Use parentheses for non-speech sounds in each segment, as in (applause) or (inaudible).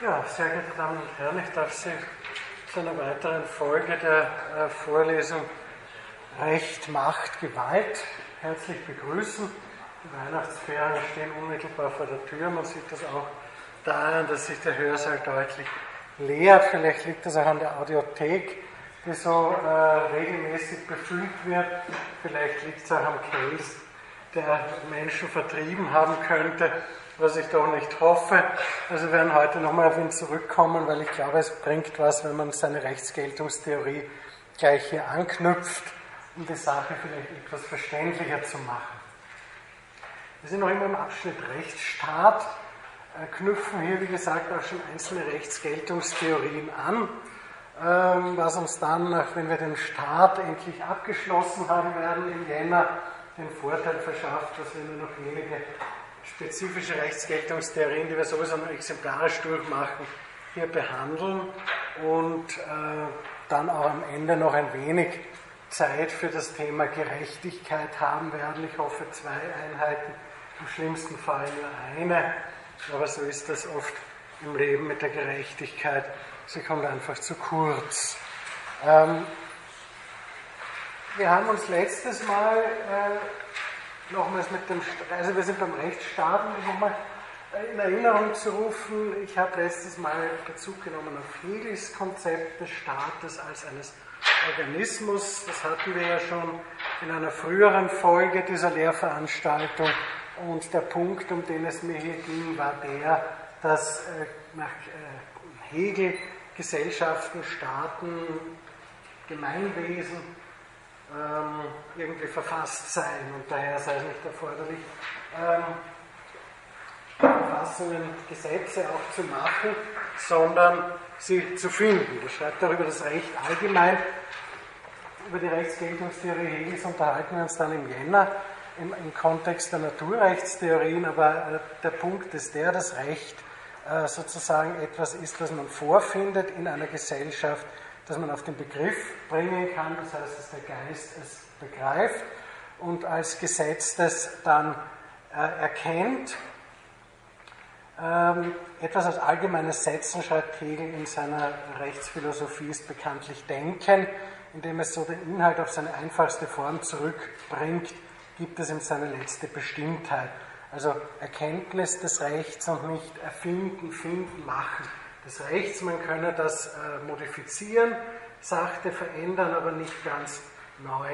Ja, sehr geehrte Damen und Herren, ich darf Sie zu einer weiteren Folge der äh, Vorlesung Recht, Macht, Gewalt herzlich begrüßen. Die Weihnachtsferien stehen unmittelbar vor der Tür. Man sieht das auch daran, dass sich der Hörsaal deutlich leert. Vielleicht liegt das auch an der Audiothek, die so äh, regelmäßig befüllt wird. Vielleicht liegt es auch am Käse, der Menschen vertrieben haben könnte was ich doch nicht hoffe. Also wir werden heute nochmal auf ihn zurückkommen, weil ich glaube, es bringt was, wenn man seine Rechtsgeltungstheorie gleich hier anknüpft, um die Sache vielleicht etwas verständlicher zu machen. Wir sind noch immer im Abschnitt Rechtsstaat, äh, knüpfen hier, wie gesagt, auch schon einzelne Rechtsgeltungstheorien an, ähm, was uns dann, wenn wir den Staat endlich abgeschlossen haben werden im Jänner, den Vorteil verschafft, dass wir nur noch wenige spezifische Rechtsgeltungstheorien, die wir sowieso noch exemplarisch durchmachen, hier behandeln und äh, dann auch am Ende noch ein wenig Zeit für das Thema Gerechtigkeit haben werden. Ich hoffe zwei Einheiten, im schlimmsten Fall nur eine, aber so ist das oft im Leben mit der Gerechtigkeit. Sie kommt einfach zu kurz. Ähm, wir haben uns letztes Mal äh, nochmals mit dem, also wir sind beim Rechtsstaat, nochmal in Erinnerung zu rufen, ich habe letztes Mal Bezug genommen auf Hegels Konzept des Staates als eines Organismus. Das hatten wir ja schon in einer früheren Folge dieser Lehrveranstaltung. Und der Punkt, um den es mir hier ging, war der, dass äh, nach äh, Hegel Gesellschaften, Staaten, Gemeinwesen ähm, irgendwie verfasst sein und daher sei es nicht erforderlich, ähm, Verfassungen, Gesetze auch zu machen, sondern sie zu finden. Das schreibt darüber das Recht allgemein. Über die Rechtsgeltungstheorie Hegels unterhalten wir uns dann im Jänner im, im Kontext der Naturrechtstheorien, aber äh, der Punkt ist der, dass Recht äh, sozusagen etwas ist, das man vorfindet in einer Gesellschaft, das man auf den Begriff bringen kann, das heißt, dass der Geist es begreift und als Gesetz das dann äh, erkennt. Ähm, etwas als allgemeines Setzen, schreibt Hegel in seiner Rechtsphilosophie, ist bekanntlich Denken, indem es so den Inhalt auf seine einfachste Form zurückbringt, gibt es ihm seine letzte Bestimmtheit. Also Erkenntnis des Rechts und nicht erfinden, finden, machen des Rechts. Man könne das äh, modifizieren, sachte verändern, aber nicht ganz neu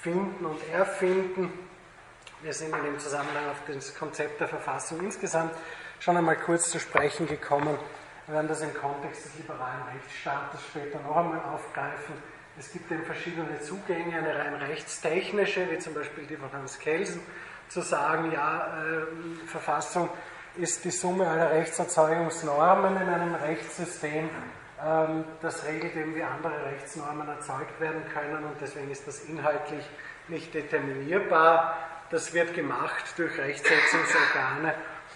finden und erfinden. Wir sind in dem Zusammenhang auf das Konzept der Verfassung insgesamt schon einmal kurz zu sprechen gekommen. Wir werden das im Kontext des liberalen Rechtsstaates später noch einmal aufgreifen. Es gibt eben verschiedene Zugänge, eine rein rechtstechnische, wie zum Beispiel die von Hans Kelsen, zu sagen, ja, äh, Verfassung ist die Summe aller Rechtserzeugungsnormen in einem Rechtssystem. Ähm, das regelt eben, wie andere Rechtsnormen erzeugt werden können und deswegen ist das inhaltlich nicht determinierbar. Das wird gemacht durch Rechtsetzungsorgane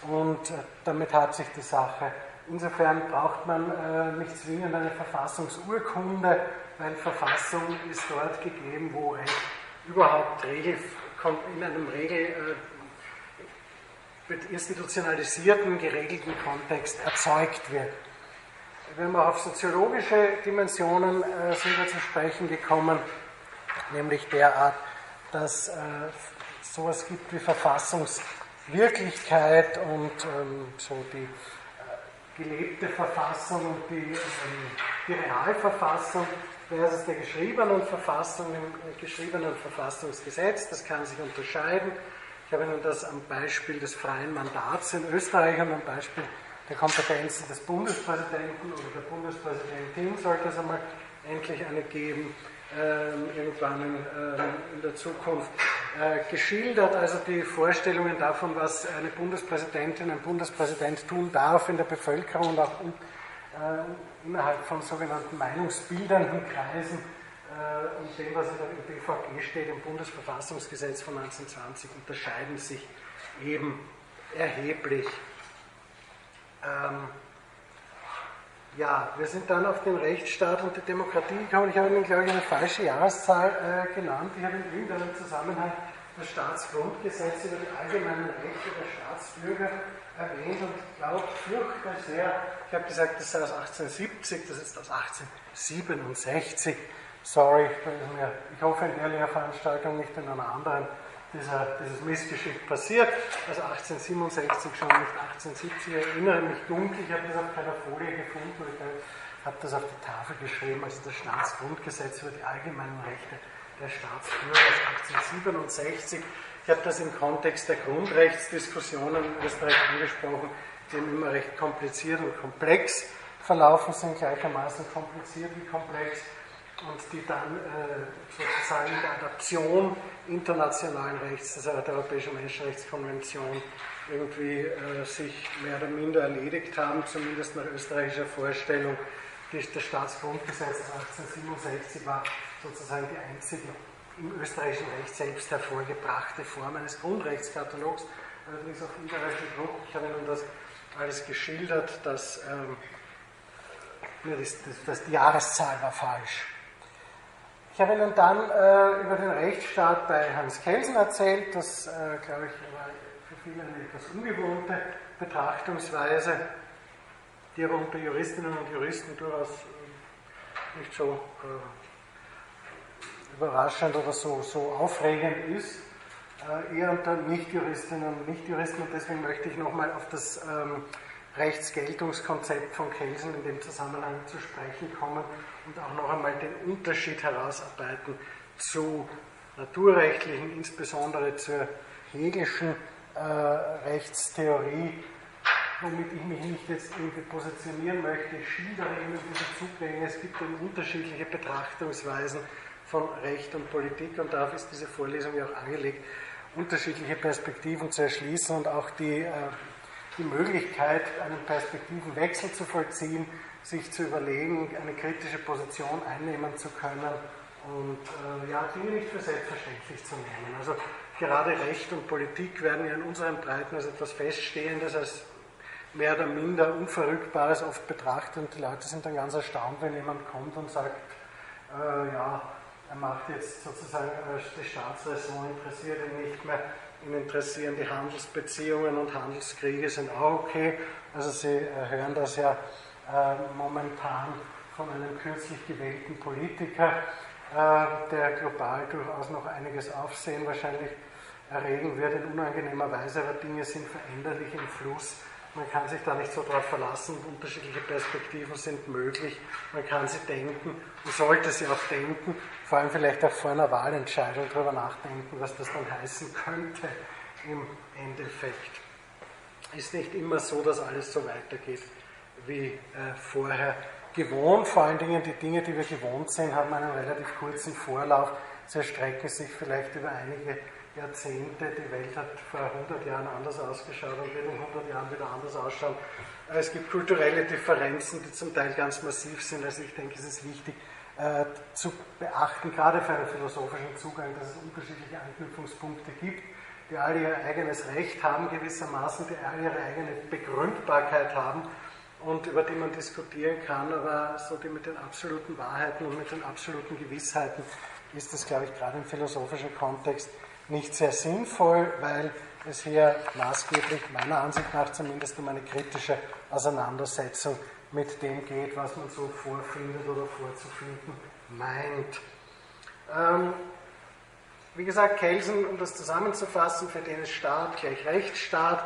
und äh, damit hat sich die Sache. Insofern braucht man äh, nicht zwingend eine Verfassungsurkunde, weil Verfassung ist dort gegeben, wo Recht überhaupt Regel, in einem Regel äh, institutionalisierten, geregelten Kontext erzeugt wird. Wenn wir auf soziologische Dimensionen äh, sind wir zu sprechen gekommen, nämlich derart, dass äh, sowas gibt wie Verfassungswirklichkeit und ähm, so die äh, gelebte Verfassung und die, ähm, die Realverfassung versus der geschriebenen Verfassung, im äh, geschriebenen Verfassungsgesetz. Das kann sich unterscheiden. Ich habe Ihnen das am Beispiel des freien Mandats in Österreich und am Beispiel der Kompetenzen des Bundespräsidenten oder der Bundespräsidentin sollte es einmal endlich eine geben, äh, irgendwann in, äh, in, der Zukunft, äh, geschildert. Also die Vorstellungen davon, was eine Bundespräsidentin, ein Bundespräsident tun darf in der Bevölkerung und auch äh, innerhalb von sogenannten meinungsbildenden Kreisen äh, und dem, was in der BVG steht, im Bundesverfassungsgesetz von 1920, unterscheiden sich eben erheblich. Ähm, ja, wir sind dann auf den Rechtsstaat und die Demokratie gekommen. Ich habe Ihnen, glaube ich, eine falsche Jahreszahl äh, genannt. Ich habe in irgendeinem Zusammenhang das Staatsgrundgesetz über die allgemeinen Rechte der Staatsbürger erwähnt und glaubt, fürchte sehr, ich habe gesagt, das sei aus 1870, das ist aus 1867. Sorry, ich hoffe in der Lehrveranstaltung nicht in einer anderen dieser, dieses Missgeschick passiert. Also 1867 schon, nicht 1870. Ich erinnere mich dunkel, ich habe das auf keiner Folie gefunden, ich habe das auf die Tafel geschrieben, also das Staatsgrundgesetz über die allgemeinen Rechte der Staatsbürger aus 1867. Ich habe das im Kontext der Grundrechtsdiskussionen in Österreich angesprochen, die immer recht kompliziert und komplex verlaufen sind, gleichermaßen kompliziert wie komplex und die dann äh, sozusagen der Adaption internationalen Rechts, also der Europäischen Menschenrechtskonvention, irgendwie äh, sich mehr oder minder erledigt haben, zumindest nach österreichischer Vorstellung. Das Staatsgrundgesetz 1867 war sozusagen die einzige im österreichischen Recht selbst hervorgebrachte Form eines Grundrechtskatalogs, allerdings auf ungarischen Druck. Ich habe Ihnen das alles geschildert, dass ähm, das, das, das, die Jahreszahl war falsch. Ich habe Ihnen dann äh, über den Rechtsstaat bei Hans Kelsen erzählt. Das, äh, glaube ich, war für viele eine etwas ungewohnte Betrachtungsweise, die aber unter Juristinnen und Juristen durchaus äh, nicht so äh, überraschend oder so, so aufregend ist. Äh, eher unter Nichtjuristinnen und Nichtjuristen. Und deswegen möchte ich nochmal auf das ähm, Rechtsgeltungskonzept von Kelsen in dem Zusammenhang zu sprechen kommen und auch noch einmal den Unterschied herausarbeiten zu naturrechtlichen, insbesondere zur Hegelschen äh, Rechtstheorie, womit ich mich nicht jetzt irgendwie positionieren möchte. Ich schildere Ihnen diese Zugänge. Es gibt eben unterschiedliche Betrachtungsweisen von Recht und Politik und darauf ist diese Vorlesung ja auch angelegt, unterschiedliche Perspektiven zu erschließen und auch die, äh, die Möglichkeit, einen Perspektivenwechsel zu vollziehen, sich zu überlegen, eine kritische Position einnehmen zu können und äh, ja, Dinge nicht für selbstverständlich zu nehmen. Also gerade Recht und Politik werden ja in unseren Breiten als etwas Feststehendes, als mehr oder minder Unverrückbares oft betrachtet und die Leute sind dann ganz erstaunt, wenn jemand kommt und sagt, äh, ja, er macht jetzt sozusagen äh, die Staatsräson, interessiert ihn nicht mehr, ihn interessieren die Handelsbeziehungen und Handelskriege sind auch okay. Also Sie äh, hören das ja äh, momentan von einem kürzlich gewählten Politiker, äh, der global durchaus noch einiges Aufsehen wahrscheinlich erregen wird in unangenehmer Weise, aber Dinge sind veränderlich im Fluss. Man kann sich da nicht so darauf verlassen, unterschiedliche Perspektiven sind möglich, man kann sie denken, man sollte sie auch denken, vor allem vielleicht auch vor einer Wahlentscheidung darüber nachdenken, was das dann heißen könnte im Endeffekt. Ist nicht immer so, dass alles so weitergeht wie äh, vorher gewohnt. Vor allen Dingen die Dinge, die wir gewohnt sind, haben einen relativ kurzen Vorlauf. Sie erstrecken sich vielleicht über einige Jahrzehnte. Die Welt hat vor 100 Jahren anders ausgeschaut und wird in 100 Jahren wieder anders ausschauen. Äh, es gibt kulturelle Differenzen, die zum Teil ganz massiv sind. Also ich denke, es ist wichtig äh, zu beachten, gerade für einen philosophischen Zugang, dass es unterschiedliche Anknüpfungspunkte gibt, die alle ihr eigenes Recht haben gewissermaßen, die alle ihre eigene Begründbarkeit haben und über die man diskutieren kann, aber so die mit den absoluten Wahrheiten und mit den absoluten Gewissheiten ist das, glaube ich, gerade im philosophischen Kontext nicht sehr sinnvoll, weil es hier maßgeblich, meiner Ansicht nach zumindest, um eine kritische Auseinandersetzung mit dem geht, was man so vorfindet oder vorzufinden meint. Ähm, wie gesagt, Kelsen, um das zusammenzufassen, für den ist Staat gleich Rechtsstaat,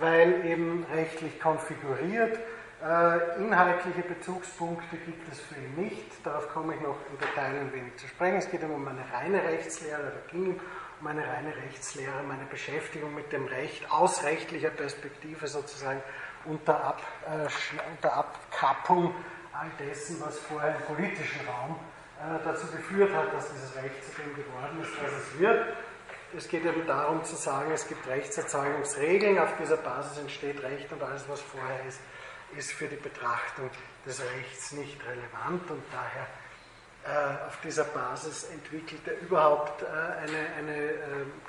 weil eben rechtlich konfiguriert inhaltliche Bezugspunkte gibt es für ihn nicht. Darauf komme ich noch im Detail ein wenig zu sprechen. Es geht um eine reine Rechtslehre, oder ging um eine reine Rechtslehre, um eine Beschäftigung mit dem Recht aus rechtlicher Perspektive sozusagen unter, Ab, äh, unter Abkappung all dessen, was vorher im politischen Raum äh, dazu geführt hat, dass dieses Recht zu dem geworden ist, was es wird. Es geht eben darum zu sagen, es gibt Rechtserzeugungsregeln, auf dieser Basis entsteht Recht und alles, was vorher ist, ist für die Betrachtung des Rechts nicht relevant und daher äh, auf dieser Basis entwickelt er überhaupt äh, eine, eine äh,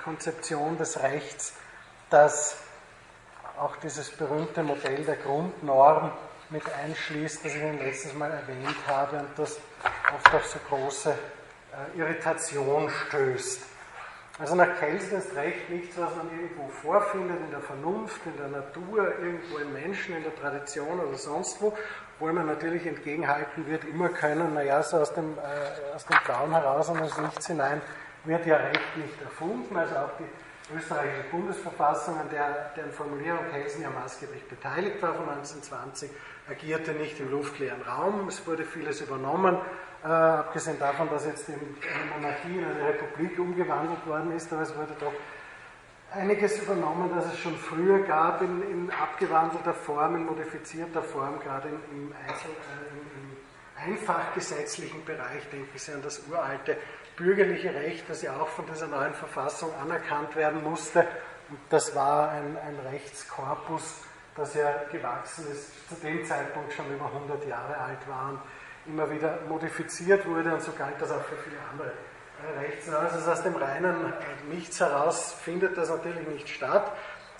Konzeption des Rechts, das auch dieses berühmte Modell der Grundnorm mit einschließt, das ich Ihnen letztes Mal erwähnt habe und das oft auf so große äh, Irritation stößt. Also nach Kelsen ist Recht nichts, was man irgendwo vorfindet, in der Vernunft, in der Natur, irgendwo im Menschen, in der Tradition oder sonst wo, wo man natürlich entgegenhalten wird, immer können, naja, so aus dem, äh, aus dem Blauen heraus und ins Nichts hinein wird ja Recht nicht erfunden, also auch die österreichische Bundesverfassung, an der, deren Formulierung Kelsen ja maßgeblich beteiligt war von 1920, agierte nicht im luftleeren Raum, es wurde vieles übernommen, äh, abgesehen davon, dass jetzt eine Monarchie in eine Republik umgewandelt worden ist, aber es wurde doch einiges übernommen, das es schon früher gab, in, in abgewandelter Form, in modifizierter Form, gerade im, im, Einzel, äh, im, einfach gesetzlichen Bereich. Denken Sie an das uralte bürgerliche Recht, das ja auch von dieser neuen Verfassung anerkannt werden musste. Und das war ein, ein Rechtskorpus, das ja gewachsen ist, zu dem Zeitpunkt schon über 100 Jahre alt war immer wieder modifiziert wurde und so galt das auch für viele andere rechts heraus, also aus dem reinen äh, Nichts heraus findet das natürlich nicht statt.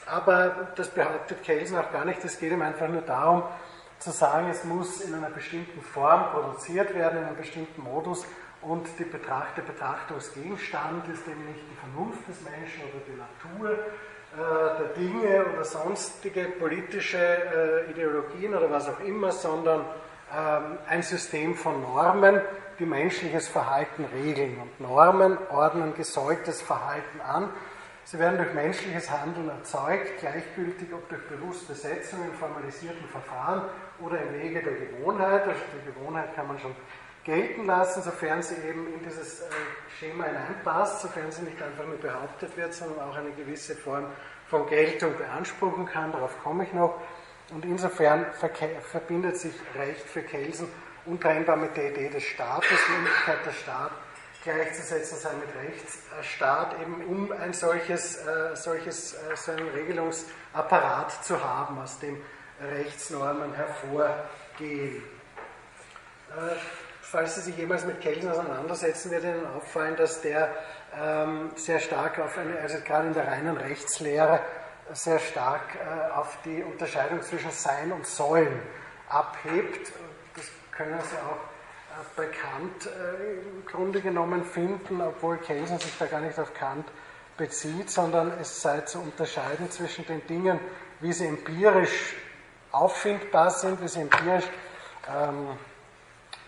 Aber das behauptet Kelsen auch gar nicht. Es geht ihm einfach nur darum, zu sagen, es muss in einer bestimmten Form produziert werden, in einem bestimmten Modus und die Betracht, der Betrachtungsgegenstand ist eben nicht die Vernunft des Menschen oder die Natur äh, der Dinge oder sonstige politische äh, Ideologien oder was auch immer, sondern ein System von Normen, die menschliches Verhalten regeln. Und Normen ordnen gesäugtes Verhalten an. Sie werden durch menschliches Handeln erzeugt, gleichgültig ob durch bewusste Setzung in formalisierten Verfahren oder im Wege der Gewohnheit. Also die Gewohnheit kann man schon gelten lassen, sofern sie eben in dieses äh, Schema hineinpasst, sofern sie nicht einfach nur behauptet wird, sondern auch eine gewisse Form von Geltung beanspruchen kann. Darauf komme ich noch. Und insofern verbindet sich Recht für Kelsen untrennbar mit der Idee des Staates, die Möglichkeit der Staat gleichzusetzen sei mit Rechtsstaat, eben um ein solches, äh, solches äh, so einen Regelungsapparat zu haben, aus dem Rechtsnormen hervorgehen. Äh, falls Sie sich jemals mit Kelsen auseinandersetzen, wird Ihnen auffallen, dass der ähm, sehr stark auf eine, also gerade in der reinen Rechtslehre, sehr stark äh, auf die Unterscheidung zwischen Sein und Sollen abhebt. Können Sie auch äh, bei Kant äh, im Grunde genommen finden, obwohl Kelsen sich da gar nicht auf Kant bezieht, sondern es sei zu unterscheiden zwischen den Dingen, wie sie empirisch auffindbar sind, wie sie empirisch ähm,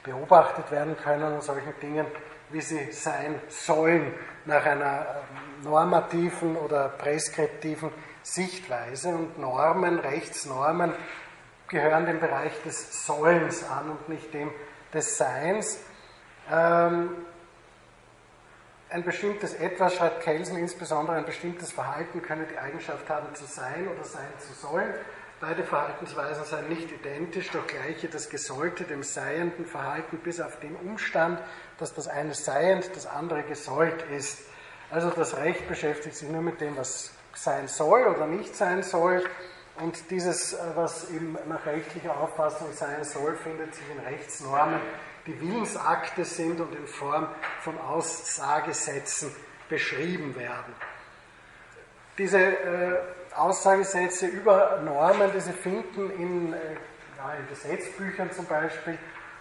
beobachtet werden können und solchen Dingen, wie sie sein sollen nach einer ähm, normativen oder preskriptiven Sichtweise. Und Normen, Rechtsnormen gehören dem Bereich des Sollens an und nicht dem des Seins. Ähm, ein bestimmtes Etwas, schreibt Kelsen, insbesondere ein bestimmtes Verhalten könne die Eigenschaft haben zu sein oder sein zu sollen. Beide Verhaltensweisen seien nicht identisch, doch gleiche das Gesollte dem seienden Verhalten bis auf den Umstand, dass das eine seiend, das andere gesollt ist. Also das Recht beschäftigt sich nur mit dem, was sein soll oder nicht sein soll und dieses, äh, was eben nach rechtlicher Auffassung sein soll, findet sich in Rechtsnormen, die Willensakte sind und in Form von Aussagesätzen beschrieben werden. Diese äh, Aussagesätze über Normen, die Sie finden in, äh, in Gesetzbüchern zum Beispiel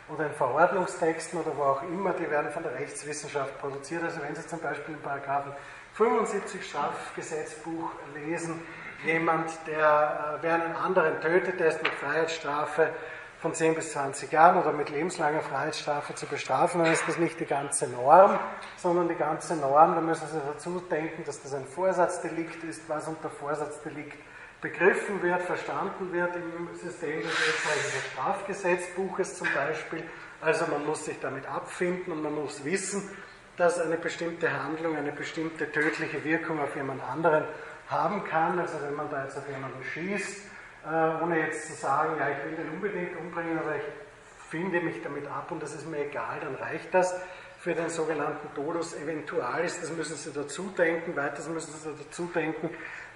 oder in Verordnungstexten oder wo auch immer, die werden von der Rechtswissenschaft produziert. Also wenn Sie zum Beispiel in Paragraphen 75 Strafgesetzbuch lesen, jemand, der, äh, wer einen anderen tötet, der ist mit Freiheitsstrafe von 10 bis 20 Jahren oder mit lebenslanger Freiheitsstrafe zu bestrafen, dann ist das nicht die ganze Norm, sondern die ganze Norm, da müssen Sie dazu denken, dass das ein Vorsatzdelikt ist, was unter Vorsatzdelikt begriffen wird, verstanden wird im System des österreichischen Strafgesetzbuches zum Beispiel. Also man muss sich damit abfinden und man muss wissen, dass eine bestimmte Handlung eine bestimmte tödliche Wirkung auf jemand anderen haben kann. Also wenn man da jetzt auf jemanden schießt, äh, ohne jetzt zu sagen, ja, ich will den unbedingt umbringen, aber ich finde mich damit ab und das ist mir egal, dann reicht das für den sogenannten Dolus eventualis. Das müssen Sie dazu denken. Weiters müssen Sie dazu denken,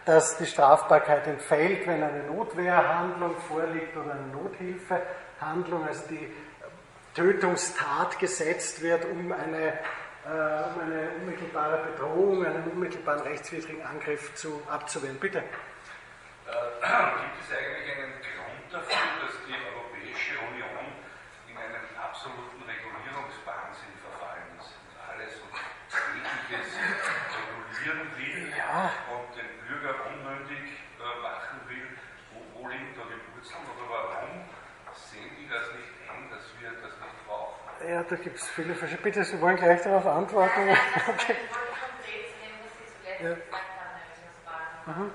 dass die Strafbarkeit entfällt, wenn eine Notwehrhandlung vorliegt oder eine Nothilfehandlung, also die Tötungstat gesetzt wird, um eine äh, um eine unmittelbare Bedrohung, einen unmittelbaren rechtswidrigen Angriff zu, abzuwehren. Bitte. Äh, (clears throat) gibt es eigentlich einen Grund dafür, dass die Europäische Union in einen absoluten Regulierungswahnsinn verfallen ist und alles und jegliches reguliert das nicht eng, dass wir das nicht brauchen? Ja, da gibt es viele verschiedene. Bitte, Sie wollen gleich darauf antworten. Ja, (laughs) okay. Ja. Mhm.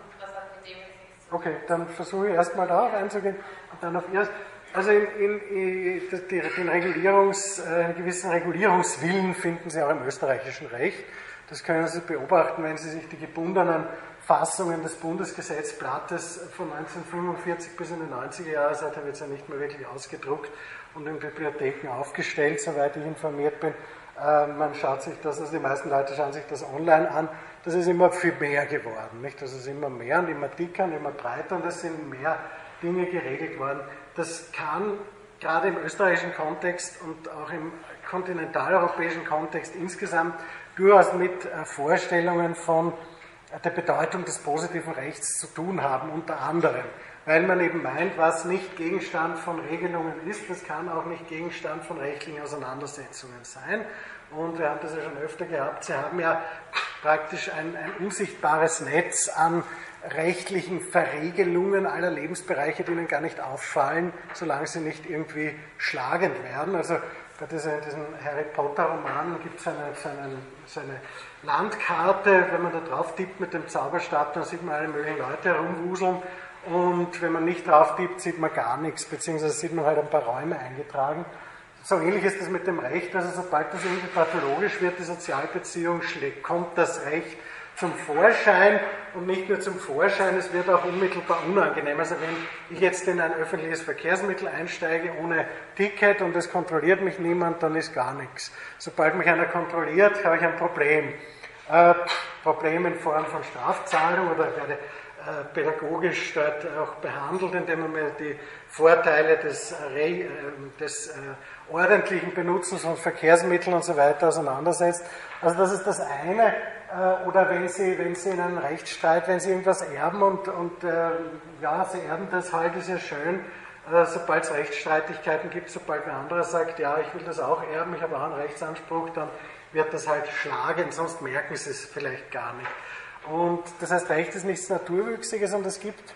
Okay, dann versuche ich erstmal darauf einzugehen und dann auf erst. Also in, in, in den Regulierungs, äh, einen gewissen Regulierungswillen finden Sie auch im österreichischen Recht. Das können Sie beobachten, wenn Sie sich die gebundenen Fassungen des Bundesgesetzblattes von 1945 bis in die 90er Jahre, seither wird es ja nicht mehr wirklich ausgedruckt und in Bibliotheken aufgestellt, soweit ich informiert bin. Äh, man schaut sich das, also die meisten Leute schauen sich das online an. Das ist immer viel mehr geworden. Nicht? Das ist immer mehr und immer dicker und immer breiter und es sind mehr Dinge geregelt worden. Das kann gerade im österreichischen Kontext und auch im kontinentaleuropäischen Kontext insgesamt durchaus mit äh, Vorstellungen von der Bedeutung des positiven Rechts zu tun haben, unter anderem. Weil man eben meint, was nicht Gegenstand von Regelungen ist, das kann auch nicht Gegenstand von rechtlichen Auseinandersetzungen sein. Und wir haben das ja schon öfter gehabt, Sie haben ja praktisch ein, ein unsichtbares Netz an rechtlichen Verregelungen aller Lebensbereiche, die Ihnen gar nicht auffallen, solange sie nicht irgendwie schlagend werden. Also bei diesem, Harry Potter-Roman gibt es eine, eine, eine Landkarte, wenn man da drauf tippt mit dem Zauberstab, dann sieht man alle möglichen Leute herumwuseln und wenn man nicht drauf tippt, sieht man gar nichts, beziehungsweise sieht man halt ein paar Räume eingetragen. So ähnlich ist es mit dem Recht, also sobald das irgendwie pathologisch wird, die Sozialbeziehung schlägt, kommt das Recht zum Vorschein und nicht nur zum Vorschein, es wird auch unmittelbar unangenehm. Also wenn ich jetzt in ein öffentliches Verkehrsmittel einsteige ohne Ticket und es kontrolliert mich niemand, dann ist gar nichts. Sobald mich einer kontrolliert, habe ich ein Problem. Äh, Problem in Form von Strafzahlung oder werde pädagogisch dort auch behandelt, indem man die Vorteile des, äh, des äh, ordentlichen Benutzens von Verkehrsmitteln und so weiter auseinandersetzt. Also das ist das eine. Äh, oder wenn Sie, wenn Sie in einem Rechtsstreit, wenn Sie irgendwas erben und, und äh, ja, Sie erben das halt, ist ja schön, äh, sobald es Rechtsstreitigkeiten gibt, sobald ein anderer sagt, ja, ich will das auch erben, ich habe auch einen Rechtsanspruch, dann wird das halt schlagen, sonst merken Sie es vielleicht gar nicht. Und das heißt, Recht ist nichts Naturwüchsiges und es gibt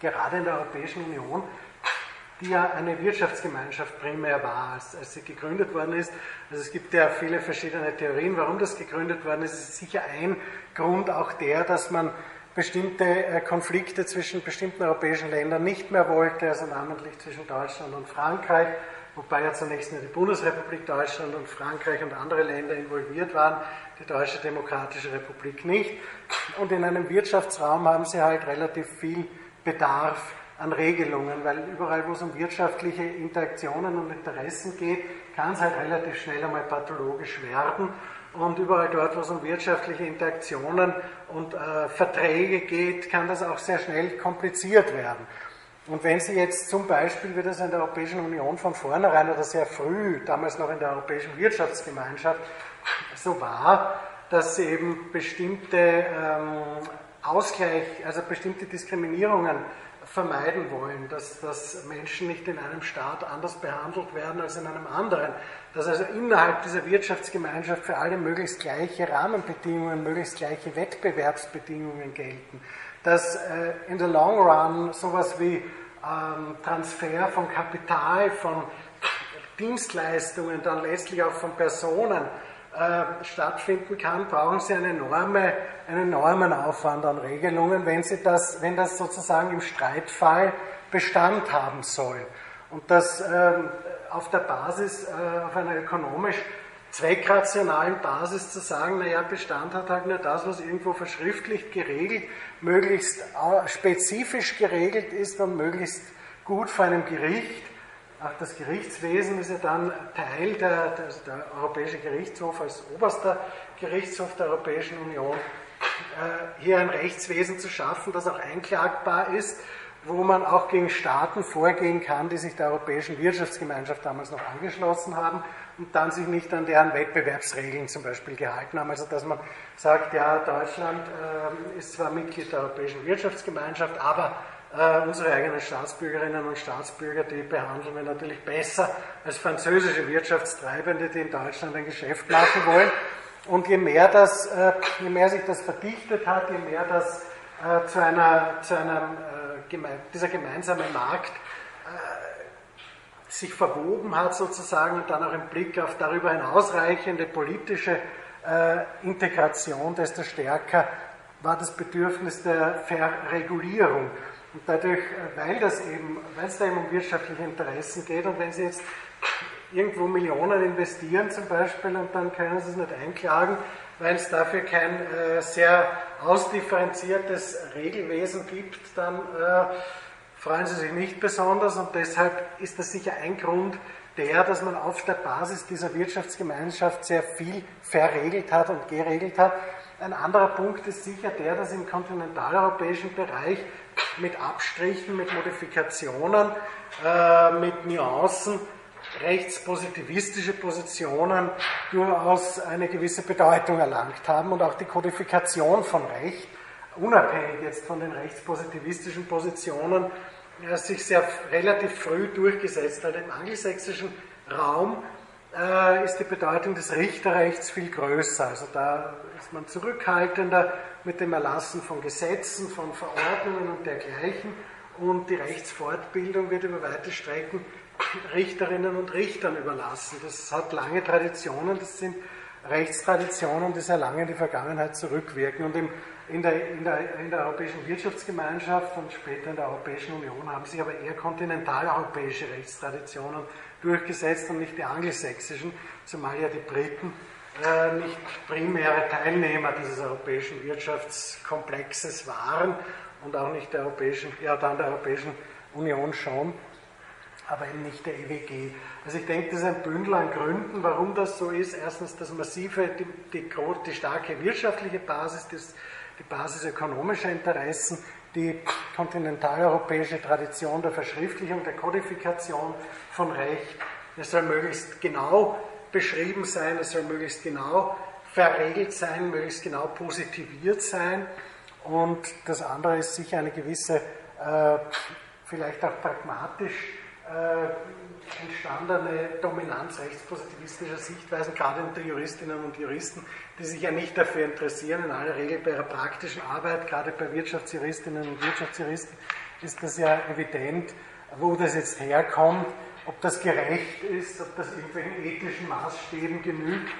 gerade in der Europäischen Union die ja eine Wirtschaftsgemeinschaft primär war, als, als sie gegründet worden ist. Also es gibt ja viele verschiedene Theorien, warum das gegründet worden ist. Es ist sicher ein Grund auch der, dass man bestimmte äh, Konflikte zwischen bestimmten europäischen Ländern nicht mehr wollte, also namentlich zwischen Deutschland und Frankreich, wobei ja zunächst nur die Bundesrepublik Deutschland und Frankreich und andere Länder involviert waren, die Deutsche Demokratische Republik nicht. Und in einem Wirtschaftsraum haben sie halt relativ viel Bedarf an Regelungen, weil überall, wo es um wirtschaftliche Interaktionen und Interessen geht, kann es halt relativ schnell einmal pathologisch werden. Und überall dort, wo es um wirtschaftliche Interaktionen und äh, Verträge geht, kann das auch sehr schnell kompliziert werden. Und wenn Sie jetzt zum Beispiel, wie das in der Europäischen Union von vornherein oder sehr früh, damals noch in der Europäischen Wirtschaftsgemeinschaft, so war, dass sie eben bestimmte ähm, Ausgleich, also bestimmte Diskriminierungen vermeiden wollen, dass, dass Menschen nicht in einem Staat anders behandelt werden als in einem anderen, dass also innerhalb dieser Wirtschaftsgemeinschaft für alle möglichst gleiche Rahmenbedingungen, möglichst gleiche Wettbewerbsbedingungen gelten, dass äh, in the long run sowas wie ähm, Transfer von Kapital, von Dienstleistungen, dann letztlich auch von Personen äh, stattfinden kann, brauchen Sie eine enorme, einen enormen Aufwand an Regelungen, wenn, Sie das, wenn das sozusagen im Streitfall Bestand haben soll. Und das ähm, auf der Basis, äh, auf einer ökonomisch zweckrationalen Basis zu sagen, naja, Bestand hat halt nur das, was irgendwo verschriftlicht geregelt, möglichst äh, spezifisch geregelt ist und möglichst gut vor einem Gericht. Auch das Gerichtswesen ist ja dann Teil der, der, der Europäische Gerichtshof als oberster Gerichtshof der Europäischen Union, äh, hier ein Rechtswesen zu schaffen, das auch einklagbar ist, wo man auch gegen Staaten vorgehen kann, die sich der Europäischen Wirtschaftsgemeinschaft damals noch angeschlossen haben und dann sich nicht an deren Wettbewerbsregeln zum Beispiel gehalten haben. Also dass man sagt, ja, Deutschland äh, ist zwar Mitglied der Europäischen Wirtschaftsgemeinschaft, aber äh, unsere eigenen Staatsbürgerinnen und Staatsbürger, die behandeln wir natürlich besser als französische Wirtschaftstreibende, die in Deutschland ein Geschäft machen wollen. Und je mehr, das, äh, je mehr sich das verdichtet hat, je mehr das äh, zu, einer, zu einem, äh, dieser gemeinsame Markt äh, sich verwoben hat sozusagen und dann auch im Blick auf darüber hinausreichende politische äh, Integration, desto stärker war das Bedürfnis der Verregulierung. Und dadurch, äh, weil das eben, weil es da eben um wirtschaftliche Interessen geht und wenn Sie jetzt irgendwo Millionen investieren zum Beispiel und dann können Sie es nicht einklagen, weil es dafür kein äh, sehr ausdifferenziertes Regelwesen gibt, dann äh, freuen Sie sich nicht besonders und deshalb ist das sicher ein Grund, der, dass man auf der Basis dieser Wirtschaftsgemeinschaft sehr viel verregelt hat und geregelt hat. Ein anderer Punkt ist sicher der, dass im kontinentaleuropäischen Bereich mit Abstrichen, mit Modifikationen, äh, mit Nuancen rechtspositivistische Positionen durchaus eine gewisse Bedeutung erlangt haben und auch die Kodifikation von Recht, unabhängig jetzt von den rechtspositivistischen Positionen, äh, sich sehr relativ früh durchgesetzt hat. Im angelsächsischen Raum äh, ist die Bedeutung des Richterrechts viel größer. Also da ist man zurückhaltender mit dem Erlassen von Gesetzen, von Verordnungen und dergleichen. Und die Rechtsfortbildung wird über weite Strecken Richterinnen und Richtern überlassen. Das hat lange Traditionen, das sind Rechtstraditionen, die sehr lange in die Vergangenheit zurückwirken. Und im, in, der, in, der, in der Europäischen Wirtschaftsgemeinschaft und später in der Europäischen Union haben sich aber eher kontinentaleuropäische Rechtstraditionen durchgesetzt und nicht die angelsächsischen, zumal ja die Briten äh, nicht primäre Teilnehmer dieses europäischen Wirtschaftskomplexes waren und auch nicht der Europäischen, ja dann der Europäischen Union schon aber eben nicht der EWG. Also ich denke, das ist ein Bündel an Gründen, warum das so ist. Erstens das massive, die, die, die starke wirtschaftliche Basis, das, die Basis ökonomischer Interessen, die kontinentaleuropäische Tradition der Verschriftlichung, der Kodifikation von Recht. Es soll möglichst genau beschrieben sein, es soll möglichst genau verregelt sein, möglichst genau positiviert sein. Und das andere ist sicher eine gewisse, äh, vielleicht auch pragmatisch äh, entstandene Dominanz rechtspositivistischer Sichtweisen, gerade unter Juristinnen und Juristen, die sich ja nicht dafür interessieren, in aller Regel bei ihrer praktischen Arbeit, gerade bei Wirtschaftsjuristinnen und Wirtschaftsjuristen, ist das ja evident, wo das jetzt herkommt, ob das gerecht ist, ob das irgendwelchen ethischen Maßstäben genügt,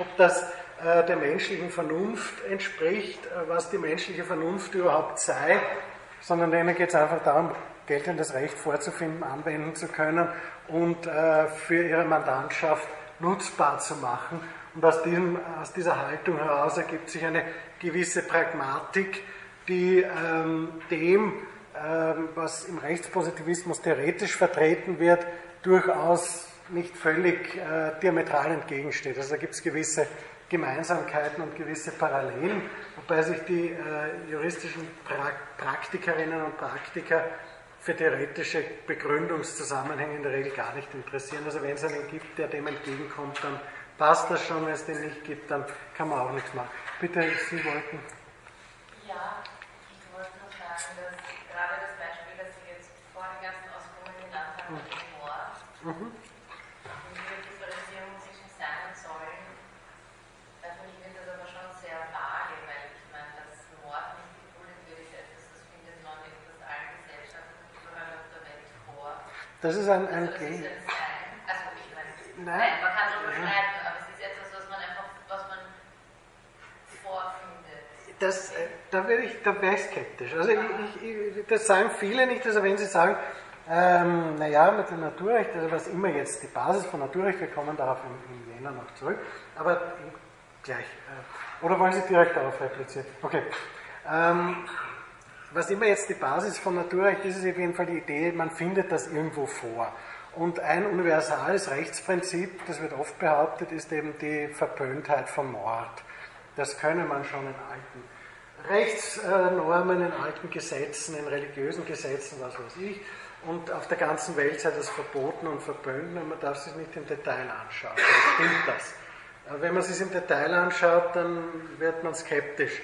ob das äh, der menschlichen Vernunft entspricht, äh, was die menschliche Vernunft überhaupt sei, sondern denen geht es einfach darum, geltendes Recht vorzufinden, anwenden zu können und äh, für ihre Mandantschaft nutzbar zu machen. Und aus, diesem, aus dieser Haltung heraus ergibt sich eine gewisse Pragmatik, die ähm, dem, ähm, was im Rechtspositivismus theoretisch vertreten wird, durchaus nicht völlig äh, diametral entgegensteht. Also da gibt es gewisse Gemeinsamkeiten und gewisse Parallelen, wobei sich die äh, juristischen pra Praktikerinnen und Praktiker für theoretische Begründungszusammenhänge in der Regel gar nicht interessieren. Also wenn es einen gibt, der dem entgegenkommt, dann passt das schon. Wenn es den nicht gibt, dann kann man auch nichts machen. Bitte, Sie wollten. Ja, ich wollte nur sagen, dass gerade das Beispiel, das Sie jetzt vor den ganzen Ausführungen genannt haben, mit dem mhm. Das ist ein, ein also Game. Also ich meine, nein, man kann darüber ja. streiten, aber es ist etwas, was man einfach, was man vorfindet. Das, äh, da wäre ich, da wäre ich skeptisch. Also ich, ich, das sagen viele nicht, also wenn sie sagen, ähm, naja, mit dem Naturrecht, also was immer jetzt die Basis von Naturrecht, wir kommen darauf in, in Jena noch zurück, aber gleich. Äh, oder wollen Sie direkt darauf replizieren? Okay. Ähm, was immer jetzt die Basis von Naturrecht ist, ist auf jeden Fall die Idee, man findet das irgendwo vor. Und ein universales Rechtsprinzip, das wird oft behauptet, ist eben die Verpöntheit von Mord. Das könne man schon in alten Rechtsnormen, in alten Gesetzen, in religiösen Gesetzen, was weiß ich. Und auf der ganzen Welt sei das verboten und verbönt und man darf sich nicht im Detail anschauen. Stimmt das. Wenn man sich im Detail anschaut, dann wird man skeptisch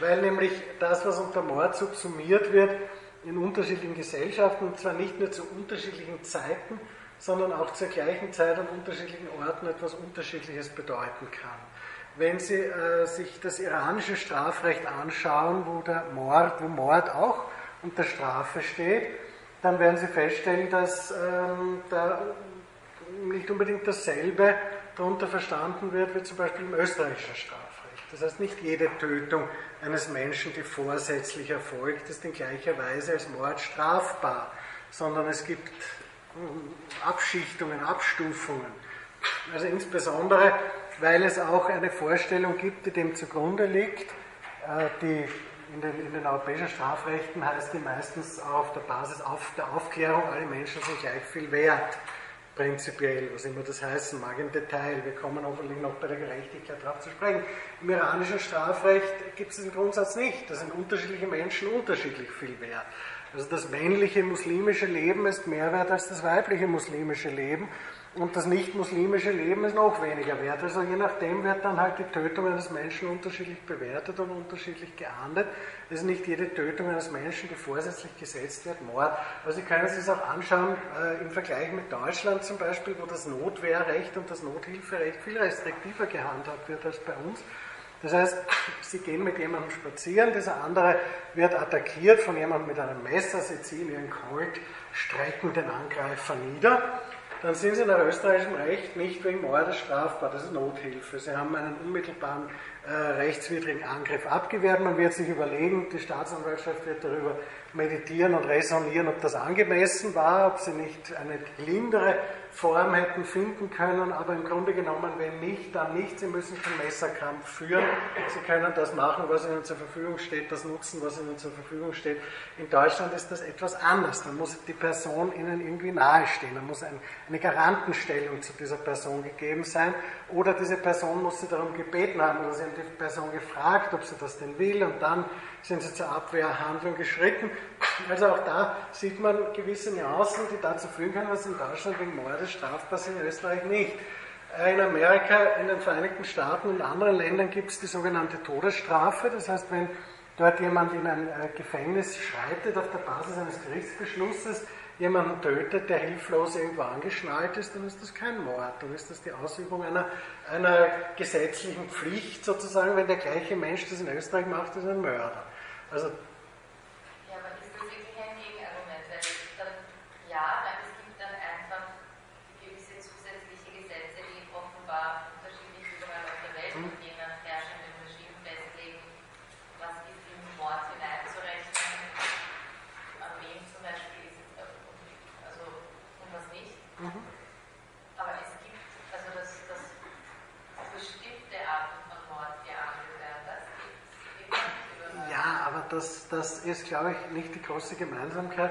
weil nämlich das, was unter Mord subsumiert wird, in unterschiedlichen Gesellschaften, und zwar nicht nur zu unterschiedlichen Zeiten, sondern auch zur gleichen Zeit an unterschiedlichen Orten etwas Unterschiedliches bedeuten kann. Wenn Sie äh, sich das iranische Strafrecht anschauen, wo der Mord, wo Mord auch unter Strafe steht, dann werden Sie feststellen, dass ähm, da nicht unbedingt dasselbe darunter verstanden wird wie zum Beispiel im österreichischen Strafrecht. Das heißt, nicht jede Tötung eines Menschen, die vorsätzlich erfolgt, ist in gleicher Weise als Mord strafbar, sondern es gibt hm, Abschichtungen, Abstufungen. Also insbesondere, weil es auch eine Vorstellung gibt, die dem zugrunde liegt, äh, die in den, in den, europäischen Strafrechten heißt die meistens auf der Basis auf der Aufklärung, alle Menschen sind gleich viel wert, prinzipiell, was immer das heißen mag im Detail. Wir kommen hoffentlich noch bei der Gerechtigkeit darauf zu sprechen. Im iranischen Strafrecht gibt es diesen Grundsatz nicht. Da sind unterschiedliche Menschen unterschiedlich viel wert. Also das männliche muslimische Leben ist mehr wert als das weibliche muslimische Leben und das nicht-muslimische Leben ist noch weniger wert. Also je nachdem wird dann halt die Tötung eines Menschen unterschiedlich bewertet und unterschiedlich geahndet. Es ist nicht jede Tötung eines Menschen, die vorsätzlich gesetzt wird, Mord. Also Sie können sich das auch anschauen äh, im Vergleich mit Deutschland zum Beispiel, wo das Notwehrrecht und das Nothilferecht viel restriktiver gehandhabt wird als bei uns. Das heißt, Sie gehen mit jemandem spazieren, dieser andere wird attackiert von jemandem mit einem Messer, Sie ziehen Ihren Colt, strecken den Angreifer nieder dann sind sie nach österreichischem Recht nicht wegen Mordes strafbar. Das ist Nothilfe. Sie haben einen unmittelbaren äh, rechtswidrigen Angriff abgewehrt. Man wird sich überlegen, die Staatsanwaltschaft wird darüber meditieren und resonieren, ob das angemessen war, ob sie nicht eine lindere Form hätten finden können, aber im Grunde genommen, wenn nicht, dann nicht. Sie müssen keinen Messerkampf führen. Sie können das machen, was Ihnen zur Verfügung steht, das nutzen, was Ihnen zur Verfügung steht. In Deutschland ist das etwas anders. Da muss die Person Ihnen irgendwie nahestehen. Da muss eine Garantenstellung zu dieser Person gegeben sein. Oder diese Person muss Sie darum gebeten haben, oder Sie haben die Person gefragt, ob sie das denn will, und dann sind Sie zur Abwehrhandlung geschritten. Also auch da sieht man gewisse Nuancen, die dazu führen können, was in Deutschland wegen Mordes strafbar sind, in Österreich nicht. In Amerika, in den Vereinigten Staaten und anderen Ländern gibt es die sogenannte Todesstrafe. Das heißt, wenn dort jemand in ein äh, Gefängnis schreitet auf der Basis eines Gerichtsbeschlusses, jemanden tötet, der hilflos irgendwo angeschnallt ist, dann ist das kein Mord. Dann ist das die Ausübung einer, einer gesetzlichen Pflicht sozusagen. Wenn der gleiche Mensch das in Österreich macht, ist ein Mörder. Also das, das ist, glaube ich, nicht die große Gemeinsamkeit,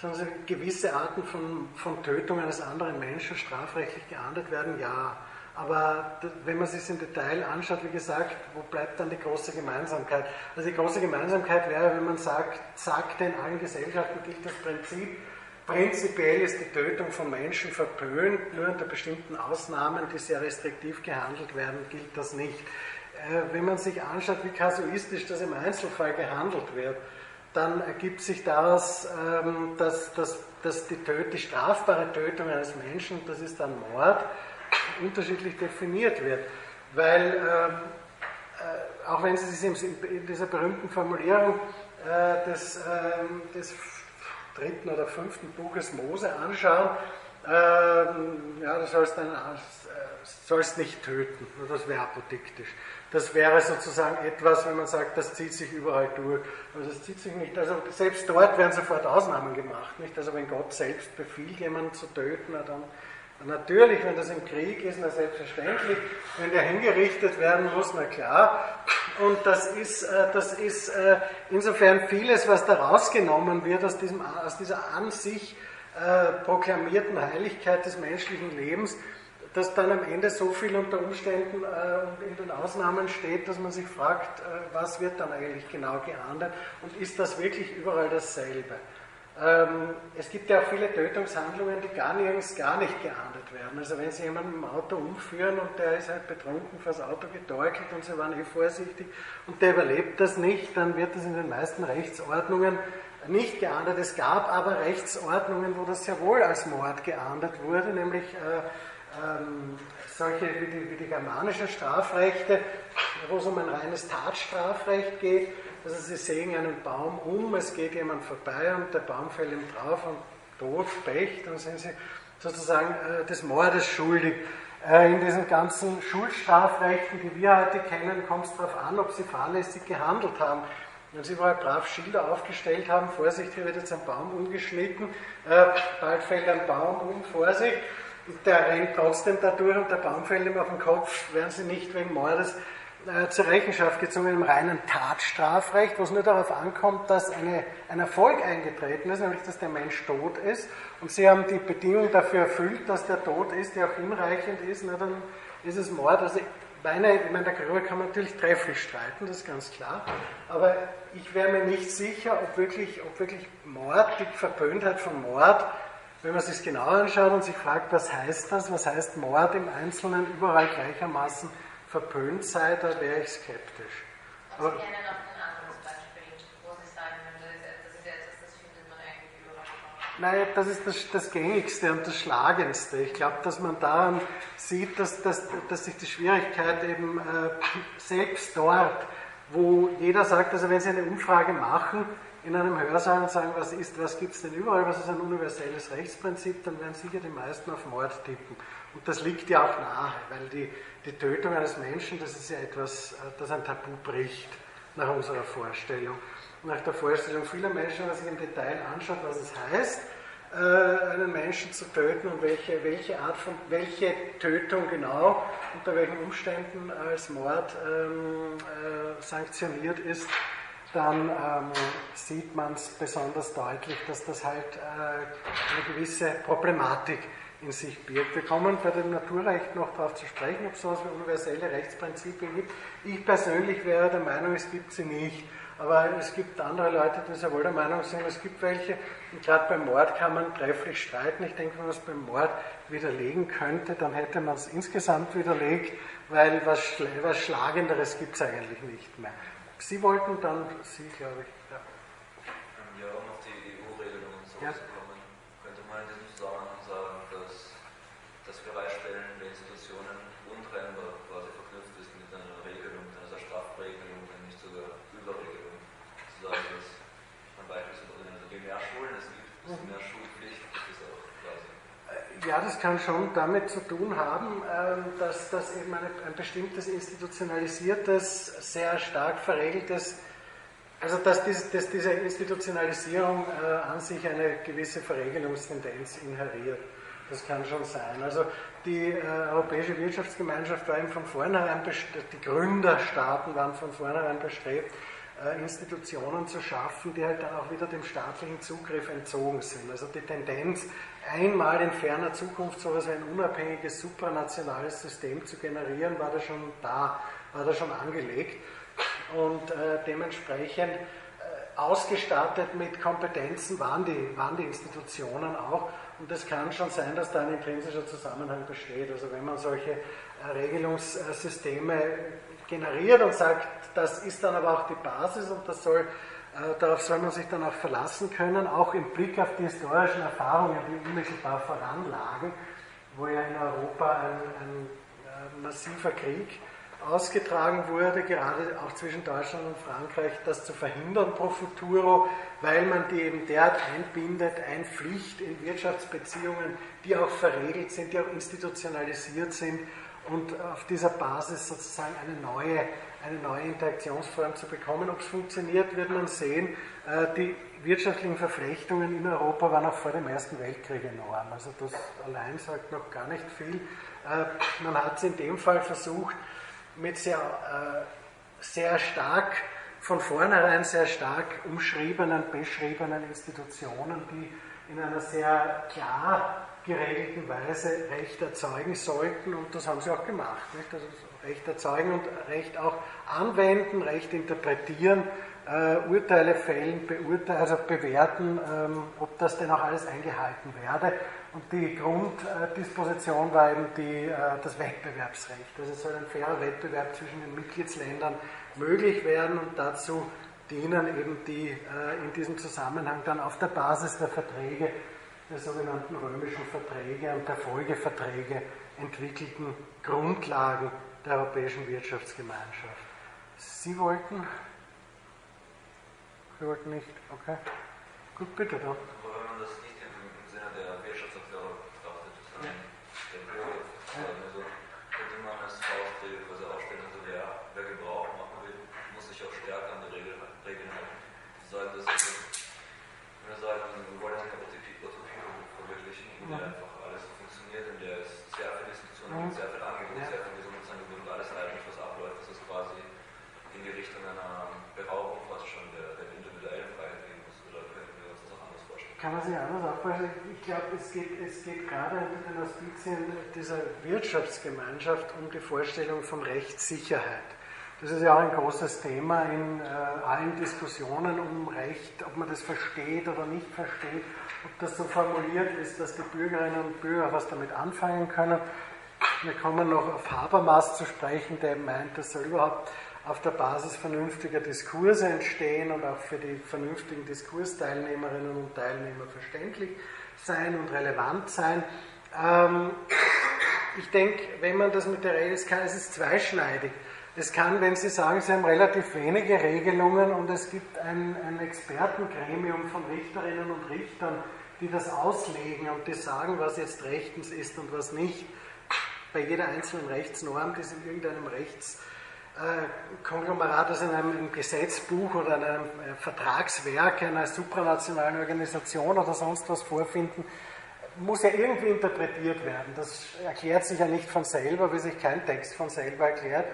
sondern gewisse Arten von, von Tötung eines anderen Menschen strafrechtlich geahndet werden, ja. Aber wenn man sich im Detail anschaut, wie gesagt, wo bleibt dann die große Gemeinsamkeit? Also die große Gemeinsamkeit wäre, wenn man sagt, sagt in allen Gesellschaften gilt das Prinzip, prinzipiell ist die Tötung von Menschen verpönt, nur unter bestimmten Ausnahmen, die sehr restriktiv gehandelt werden, gilt das nicht. Äh, wenn man sich anschaut, wie kasuistisch das im Einzelfall gehandelt wird, dann ergibt sich daraus, ähm, dass, dass, dass die, Töt die strafbare Tötung eines Menschen, das ist dann Mord, unterschiedlich definiert wird. Weil, ähm, äh, auch wenn Sie sich in dieser berühmten Formulierung äh, des, ähm, des dritten oder fünften Buches Mose anschauen, ja, du sollst, dann, sollst nicht töten, das wäre apodiktisch. Das wäre sozusagen etwas, wenn man sagt, das zieht sich überall durch. Aber das zieht sich nicht. Also selbst dort werden sofort Ausnahmen gemacht. Nicht? Also wenn Gott selbst befiehlt, jemanden zu töten, dann natürlich, wenn das im Krieg ist, na selbstverständlich. Wenn der hingerichtet werden muss, na klar. Und das ist, äh, das ist äh, insofern vieles, was da rausgenommen wird aus, diesem, aus dieser an sich äh, proklamierten Heiligkeit des menschlichen Lebens, dass dann am Ende so viel unter Umständen äh, in den Ausnahmen steht, dass man sich fragt, äh, was wird dann eigentlich genau geahndet und ist das wirklich überall dasselbe? Ähm, es gibt ja auch viele Tötungshandlungen, die gar nirgends gar nicht geahndet werden. Also wenn Sie jemanden im Auto umführen und der ist halt betrunken vors Auto getorkelt und Sie waren eh vorsichtig und der überlebt das nicht, dann wird das in den meisten Rechtsordnungen nicht geahndet. Es gab aber Rechtsordnungen, wo das sehr wohl als Mord geahndet wurde, nämlich äh, ähm, solche wie die, wie die germanischen Strafrechte, wo es um ein reines Tatstrafrecht geht, Also sie sägen einen Baum um, es geht jemand vorbei und der Baum fällt ihm drauf und tot, Pech, dann sind sie sozusagen äh, des Mordes schuldig. Äh, in diesen ganzen Schuldstrafrechten, die wir heute kennen, kommt es darauf an, ob sie fahrlässig gehandelt haben. Wenn Sie vorher brav Schilder aufgestellt haben, Vorsicht, hier wird jetzt ein Baum umgeschnitten, äh, bald fällt ein Baum um, Vorsicht, der rennt trotzdem da durch und der Baum fällt ihm auf den Kopf, werden Sie nicht wegen Mordes äh, zur Rechenschaft gezogen im reinen Tatstrafrecht, wo es nur darauf ankommt, dass eine, ein Erfolg eingetreten ist, nämlich dass der Mensch tot ist. Und Sie haben die Bedingung dafür erfüllt, dass der tot ist, die auch hinreichend ist, na, dann ist es Mord. Also meine, ich meine, darüber kann man natürlich trefflich streiten, das ist ganz klar. Aber ich wäre mir nicht sicher, ob wirklich, ob wirklich Mord, die Verböhntheit von Mord, wenn man sich genau anschaut und sich fragt, was heißt das, was heißt Mord im Einzelnen überall gleichermaßen verpönt sei, da wäre ich skeptisch. Aber man eigentlich überall. Naja, das ist das, das Gängigste und das Schlagendste. Ich glaube, dass man daran sieht, dass, dass, dass sich die Schwierigkeit eben äh, selbst dort, wo jeder sagt, also wenn Sie eine Umfrage machen, in einem Hörsaal und sagen, was ist, was gibt es denn überall, was ist ein universelles Rechtsprinzip, dann werden sicher die meisten auf Mord tippen. Und das liegt ja auch nahe, weil die, die Tötung eines Menschen, das ist ja etwas, äh, das ein Tabu bricht, nach unserer Vorstellung. Nach der Vorstellung vieler Menschen, wenn man sich im Detail anschaut, was es heißt, äh, einen Menschen zu töten und welche, welche Art von, welche Tötung genau, unter welchen Umständen als Mord ähm, äh, sanktioniert ist, dann ähm, sieht man es besonders deutlich, dass das halt äh, eine gewisse Problematik in sich birgt. Wir kommen bei dem Naturrecht noch darauf zu sprechen, ob es so etwas wie universelle Rechtsprinzipien gibt. Ich persönlich wäre der Meinung, es gibt sie nicht. Aber es gibt andere Leute, die sehr wohl der Meinung sind, es gibt welche. Und gerade beim Mord kann man trefflich streiten. Ich denke, wenn man es beim Mord widerlegen könnte, dann hätte man es insgesamt widerlegt, weil was Schlagenderes gibt es eigentlich nicht mehr. Sie wollten dann, Sie glaube ich. Ja, ja auf die EU-Regelungen Ja. zurückzukommen, könnte man in diesem Zusammenhang sagen, dass das freistellende Institutionen untrennbar quasi verknüpft ist mit einer Regelung, also einer Strafregelung, wenn nicht sogar Überregelung. Zu sagen, dass man beispielsweise, je mehr Schulen es gibt, desto mehr Schulpflicht gibt es auch quasi. Ja, das kann schon damit zu tun haben, ähm, dass das eben ein bestimmtes institutionalisiertes, sehr stark verregeltes, also dass, dies, dass diese Institutionalisierung äh, an sich eine gewisse Verregelungstendenz inheriert. Das kann schon sein. Also die äh, Europäische Wirtschaftsgemeinschaft war eben von vornherein, die Gründerstaaten waren von vornherein bestrebt, Institutionen zu schaffen, die halt dann auch wieder dem staatlichen Zugriff entzogen sind. Also die Tendenz, einmal in ferner Zukunft so etwas wie ein unabhängiges supranationales System zu generieren, war da schon da, war da schon angelegt und äh, dementsprechend äh, ausgestattet mit Kompetenzen waren die, waren die Institutionen auch. Und es kann schon sein, dass da ein intrinsischer Zusammenhang besteht. Also wenn man solche äh, Regelungssysteme generiert und sagt, das ist dann aber auch die Basis und das soll, äh, darauf soll man sich dann auch verlassen können, auch im Blick auf die historischen Erfahrungen, die unmittelbar voranlagen, wo ja in Europa ein, ein äh, massiver Krieg ausgetragen wurde, gerade auch zwischen Deutschland und Frankreich, das zu verhindern pro futuro, weil man die eben derart einbindet, einpflicht in Wirtschaftsbeziehungen, die auch verregelt sind, die auch institutionalisiert sind und auf dieser Basis sozusagen eine neue, eine neue Interaktionsform zu bekommen. Ob es funktioniert, wird man sehen. Äh, Die wirtschaftlichen Verflechtungen in Europa waren auch vor dem Ersten Weltkrieg enorm. Also das allein sagt noch gar nicht viel. Äh, Man hat es in dem Fall versucht, mit sehr, äh, sehr stark, von vornherein sehr stark umschriebenen, beschriebenen Institutionen, die in einer sehr klar geregelten Weise Recht erzeugen sollten und das haben sie auch gemacht. Nicht? Also Recht erzeugen und Recht auch anwenden, Recht interpretieren, äh, Urteile fällen, beurteilen, also bewerten, ähm, ob das denn auch alles eingehalten werde. Und die Grunddisposition war eben die, äh, das Wettbewerbsrecht. Also es soll ein fairer Wettbewerb zwischen den Mitgliedsländern möglich werden und dazu dienen eben die äh, in diesem Zusammenhang dann auf der Basis der Verträge, der sogenannten römischen Verträge und der Folgeverträge entwickelten Grundlagen der Europäischen Wirtschaftsgemeinschaft. Sie wollten Wir wollten nicht. Okay. Gut, bitte dann. Aber wenn man das nicht im, im Sinne der Wirtschaftserklärung betrachtet, sondern der Bürger, also könnte man als Faustregel quasi aufstellen, also wer, wer Gebrauch machen will, muss sich auch stärker an die Regeln, Regeln halten. Die sagen, dass also, wenn wir sagen, wir wollen eine Utopie verwirklichen, in der einfach alles funktioniert, in der es sehr viel Diskussion gibt, sehr viel Angebot, sehr viel Gesundheitsangebot und alles eigentlich was abläuft, dass es quasi in die Richtung einer Beraubung fast schon der, der individuellen Freiheit gehen muss. Oder können wir uns das auch anders vorstellen? Kann man sich anders aufbauen? Ich glaube, es geht, es geht gerade unter den Auspizien dieser Wirtschaftsgemeinschaft um die Vorstellung von Rechtssicherheit. Das ist ja auch ein großes Thema in äh, allen Diskussionen um Recht, ob man das versteht oder nicht versteht, ob das so formuliert ist, dass die Bürgerinnen und Bürger was damit anfangen können. Wir kommen noch auf Habermas zu sprechen, der meint, das soll überhaupt auf der Basis vernünftiger Diskurse entstehen und auch für die vernünftigen Diskursteilnehmerinnen und Teilnehmer verständlich sein und relevant sein. Ähm, ich denke, wenn man das mit der kann, es ist zweischneidig. Es kann, wenn Sie sagen, Sie haben relativ wenige Regelungen und es gibt ein, ein Expertengremium von Richterinnen und Richtern, die das auslegen und die sagen, was jetzt rechtens ist und was nicht. Bei jeder einzelnen Rechtsnorm, die es in irgendeinem Rechtskonglomerat, also in einem Gesetzbuch oder einem äh, Vertragswerk einer supranationalen Organisation oder sonst was vorfinden, muss ja irgendwie interpretiert werden. Das erklärt sich ja nicht von selber, wie sich kein Text von selber erklärt.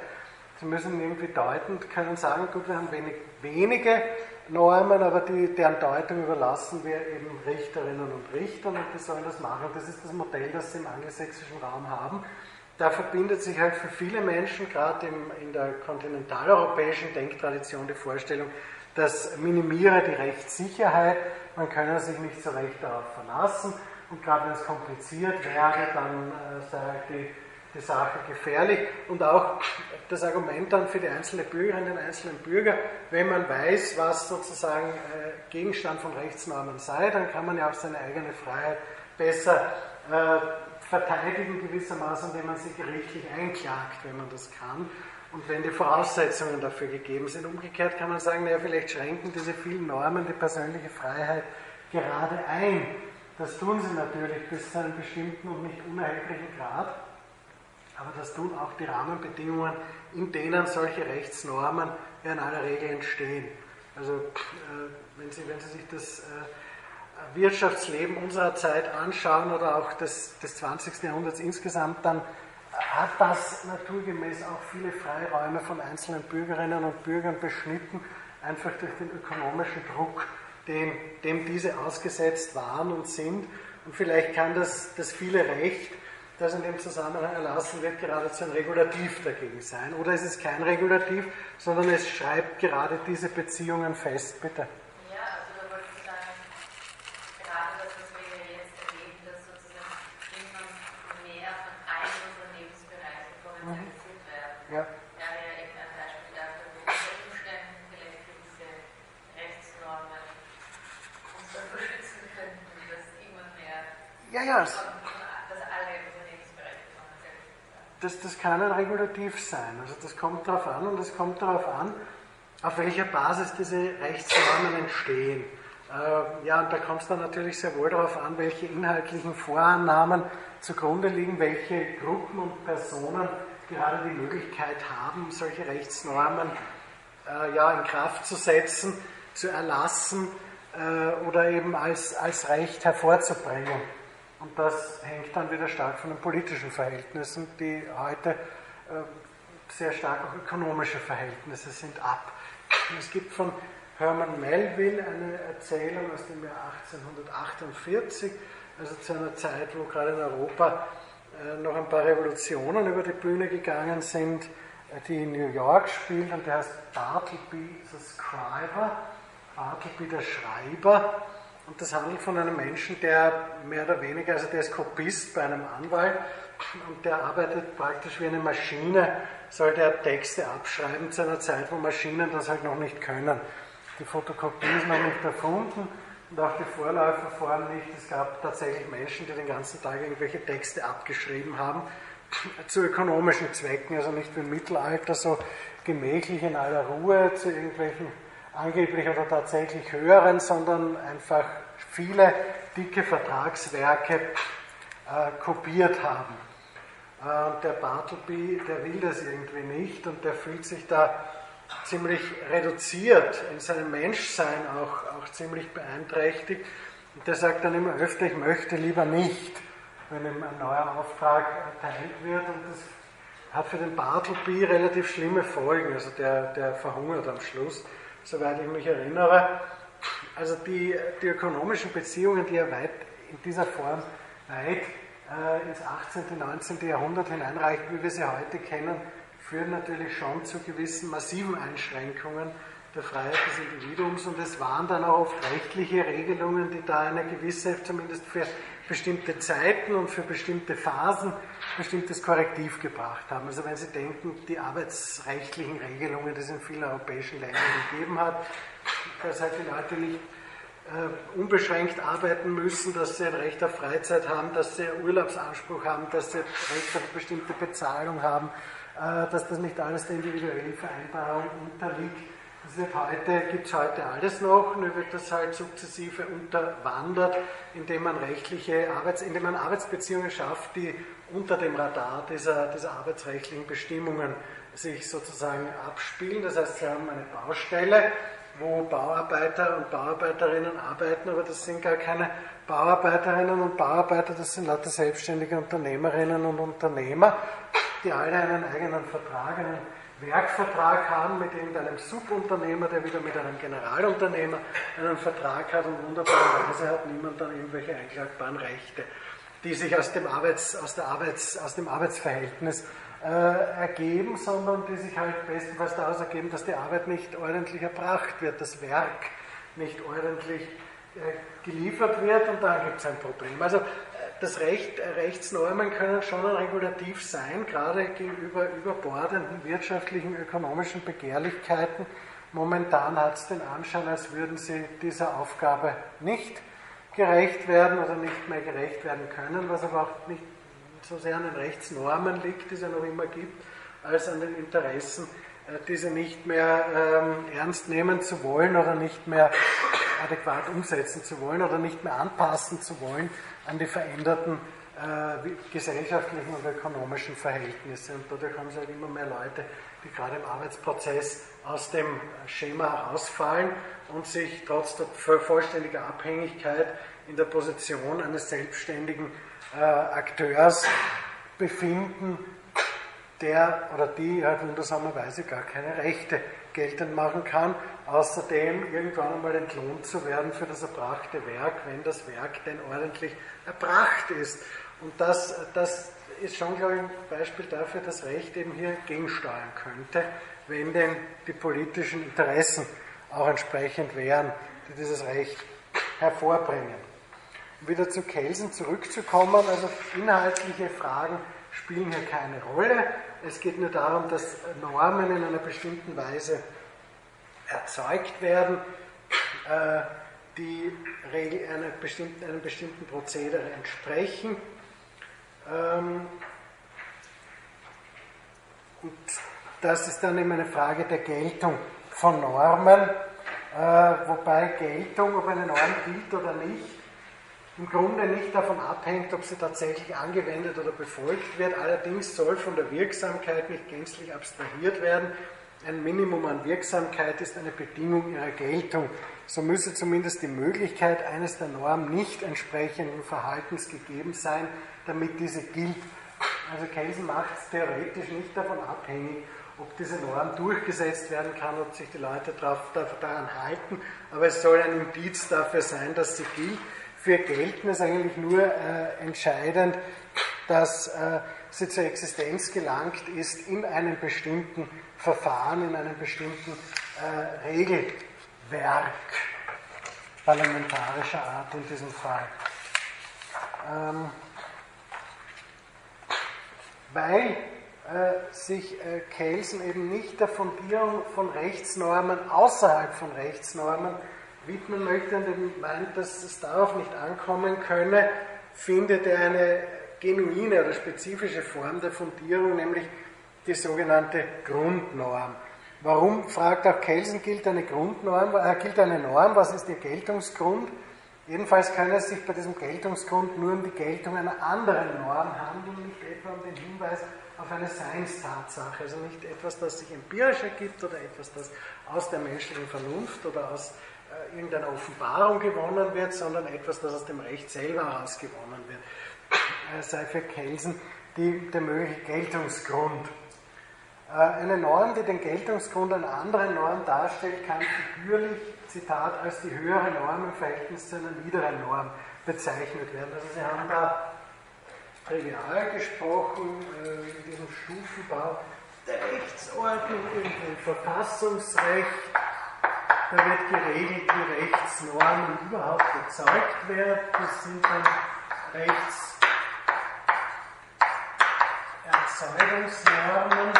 Sie müssen irgendwie deuten, können sagen, gut, wir haben wenig, wenige Normen, aber die, deren Deutung überlassen wir eben Richterinnen und Richtern und die sollen das machen. Das ist das Modell, das sie im angelsächsischen Raum haben. Da verbindet sich halt für viele Menschen, gerade in der kontinentaleuropäischen Denktradition, die Vorstellung, dass minimiere die Rechtssicherheit, man könne sich nicht so recht darauf verlassen. Und gerade wenn es kompliziert wäre, dann äh, sei halt die die Sache gefährlich. Und auch das Argument dann für die einzelne Bürgerin, den einzelnen Bürger, wenn man weiß, was sozusagen äh, Gegenstand von Rechtsnormen sei, dann kann man ja auch seine eigene Freiheit besser äh, verteidigen gewissermaßen, indem man sie gerichtlich einklagt, wenn man das kann und wenn die Voraussetzungen dafür gegeben sind. Umgekehrt kann man sagen, naja, vielleicht schränken diese vielen Normen die persönliche Freiheit gerade ein. Das tun sie natürlich bis zu einem bestimmten und nicht unerheblichen Grad. Aber das tun auch die Rahmenbedingungen, in denen solche Rechtsnormen in aller Regel entstehen. Also äh, wenn, Sie, wenn Sie sich das äh, Wirtschaftsleben unserer Zeit anschauen oder auch des, des 20. Jahrhunderts insgesamt, dann hat das naturgemäß auch viele Freiräume von einzelnen Bürgerinnen und Bürgern beschnitten, einfach durch den ökonomischen Druck, den, dem diese ausgesetzt waren und sind. Und vielleicht kann das, das viele Recht das in dem Zusammenhang erlassen wird, geradezu ein Regulativ dagegen sein. Oder ist es kein Regulativ, sondern es schreibt gerade diese Beziehungen fest. Bitte. Ja, also da wollte ich sagen, gerade das, was wir jetzt erleben, dass sozusagen immer mehr von allen unseren Lebensbereichen kommerzialisiert mhm. werden. Ja. Ja, ja eben ein Beispiel dafür, wo unter Umständen vielleicht gewisse Rechtsnormen uns dann beschützen könnten, dass immer mehr. Ja, ja. das, das Regulativ sein. Also das kommt darauf an und es kommt darauf an, auf welcher Basis diese Rechtsnormen entstehen. Äh, ja, und da kommt es dann natürlich sehr wohl darauf an, welche inhaltlichen Vorannahmen zugrunde liegen, welche Gruppen und Personen gerade die Möglichkeit haben, solche Rechtsnormen äh, ja, in Kraft zu setzen, zu erlassen äh, oder eben als, als Recht hervorzubringen. Und das hängt dann wieder stark von den politischen Verhältnissen, die heute sehr stark auch ökonomische Verhältnisse sind, ab. Es gibt von Herman Melville eine Erzählung aus dem Jahr 1848, also zu einer Zeit, wo gerade in Europa äh, noch ein paar Revolutionen über die Bühne gegangen sind, äh, die in New York spielt und der heißt Bartleby the Scriber, Bartleby der Schreiber. Und das handelt von einem Menschen, der mehr oder weniger, also der ist Kopist bei einem Anwalt und der arbeitet praktisch wie eine Maschine, sollte er Texte abschreiben zu einer Zeit, wo Maschinen das halt noch nicht können. Die Fotokopie ist noch nicht erfunden und auch die Vorläuferform nicht. Es gab tatsächlich Menschen, die den ganzen Tag irgendwelche Texte abgeschrieben haben, (laughs) zu ökonomischen Zwecken, also nicht wie im Mittelalter so gemächlich in aller Ruhe zu irgendwelchen angeblich oder tatsächlich höheren, sondern einfach viele dicke Vertragswerke äh, kopiert haben. Äh, der Bartleby, der will das irgendwie nicht und der fühlt sich da ziemlich reduziert in seinem Menschsein, auch, auch ziemlich beeinträchtigt. Und der sagt dann immer öfter, ich möchte lieber nicht, wenn ihm ein neuer Auftrag erteilt wird. Und das hat für den Bartleby relativ schlimme Folgen. Also der, der verhungert am Schluss, soweit ich mich erinnere. Also die, die ökonomischen Beziehungen, die er weit in dieser Form weit äh, ins 18. und 19. Jahrhundert hineinreichen, wie wir sie heute kennen, führen natürlich schon zu gewissen massiven Einschränkungen der Freiheit des Individuums und es waren dann auch oft rechtliche Regelungen, die da eine gewisse, zumindest für bestimmte Zeiten und für bestimmte Phasen, bestimmtes Korrektiv gebracht haben. Also wenn Sie denken, die arbeitsrechtlichen Regelungen, die es in vielen europäischen Ländern gegeben hat, dass halt die Leute nicht äh, unbeschränkt arbeiten müssen, dass sie ein Recht auf Freizeit haben, dass sie Urlaubsanspruch haben, dass sie Recht auf bestimmte Bezahlung haben, äh, dass das nicht alles der individuellen Vereinbarung unterliegt. Das wird heute, gibt es heute alles noch, nur wird das halt sukzessive unterwandert, indem man rechtliche Arbeits-, indem man Arbeitsbeziehungen schafft, die unter dem Radar dieser, dieser arbeitsrechtlichen Bestimmungen sich sozusagen abspielen. Das heißt, Sie haben eine Baustelle, wo Bauarbeiter und Bauarbeiterinnen arbeiten, aber das sind gar keine Bauarbeiterinnen und Bauarbeiter, das sind lauter selbstständige Unternehmerinnen und Unternehmer, die alle einen eigenen Vertrag, einen Werkvertrag haben mit irgendeinem Subunternehmer, der wieder mit einem Generalunternehmer einen Vertrag hat und wunderbarerweise hat niemand dann irgendwelche einklagbaren Rechte, die sich aus dem, Arbeits, aus der Arbeits, aus dem Arbeitsverhältnis äh, ergeben, sondern die sich halt bestenfalls daraus ergeben, dass die Arbeit nicht ordentlich erbracht wird, das Werk nicht ordentlich äh, geliefert wird und dann gibt es ein Problem. Also äh, das Recht, Rechtsnormen können schon Regulativ sein, gerade gegenüber überbordenden wirtschaftlichen, ökonomischen Begehrlichkeiten. Momentan hat es den Anschein, als würden sie dieser Aufgabe nicht gerecht werden oder nicht mehr gerecht werden können, was aber auch nicht so sehr an den Rechtsnormen liegt, die es ja noch immer gibt, als an den Interessen, äh, diese nicht mehr ähm, ernst nehmen zu wollen oder nicht mehr adäquat umsetzen zu wollen oder nicht mehr anpassen zu wollen an die veränderten äh, gesellschaftlichen und ökonomischen Verhältnisse. Und dadurch haben sie halt immer mehr Leute, die gerade im Arbeitsprozess aus dem Schema herausfallen und sich trotz der vollständiger Abhängigkeit in der Position eines selbstständigen äh, Akteurs befinden, der oder die halt wundersamerweise gar keine Rechte geltend machen kann, außerdem irgendwann einmal entlohnt zu werden für das erbrachte Werk, wenn das Werk denn ordentlich erbracht ist. Und das, das ist schon, glaube ich, ein Beispiel dafür, dass Recht eben hier gegensteuern könnte, wenn denn die politischen Interessen auch entsprechend wären, die dieses Recht hervorbringen wieder zu Kelsen zurückzukommen, also inhaltliche Fragen spielen hier keine Rolle. Es geht nur darum, dass Normen in einer bestimmten Weise erzeugt werden, äh, die einem bestimmten Prozedere entsprechen. Ähm, und das ist dann eben eine Frage der Geltung von Normen, äh, wobei Geltung, ob eine Norm gilt oder nicht, im Grunde nicht davon abhängt, ob sie tatsächlich angewendet oder befolgt wird. Allerdings soll von der Wirksamkeit nicht gänzlich abstrahiert werden. Ein Minimum an Wirksamkeit ist eine Bedingung ihrer Geltung. So müsse zumindest die Möglichkeit eines der Norm nicht entsprechenden Verhaltens gegeben sein, damit diese gilt. Also Kelsen macht es theoretisch nicht davon abhängig, ob diese Norm durchgesetzt werden kann, ob sich die Leute daran halten, aber es soll ein Indiz dafür sein, dass sie gilt für gelten es eigentlich nur äh, entscheidend, dass äh, sie zur Existenz gelangt ist in einem bestimmten Verfahren, in einem bestimmten äh, Regelwerk parlamentarischer Art in diesem Fall. Ähm, weil äh, sich äh, Kelsen eben nicht der Fundierung von Rechtsnormen außerhalb von Rechtsnormen widmen möchte und eben meint, dass es darauf nicht ankommen könne, findet er eine genuine oder spezifische Form der Fundierung, nämlich die sogenannte Grundnorm. Warum, fragt auch Kelsen, gilt eine Grundnorm, äh, gilt eine Norm, was ist ihr Geltungsgrund? Jedenfalls kann es sich bei diesem Geltungsgrund nur um die Geltung einer anderen Norm handeln, nicht etwa um den Hinweis auf eine Seinstatsache, also nicht etwas, das sich empirisch ergibt oder etwas, das aus der menschlichen Vernunft oder aus äh, irgendeiner Offenbarung gewonnen wird, sondern etwas, das aus dem Recht selber herausgewonnen wird. (clears throat) Äh, sei für Kelsen die, der mögliche Geltungsgrund. Äh, eine Norm, die den Geltungsgrund einer anderen Norm darstellt, kann figürlich, Zitat, als die höhere Norm im Verhältnis zu einer niederen Norm bezeichnet werden. Also Sie haben da trivial gesprochen, äh, in diesem Stufenbau der Rechtsordnung, im Verfassungsrecht, da wird geregelt, wie Rechtsnormen überhaupt erzeugt werden. Das sind dann Rechtserzeugungsnormen.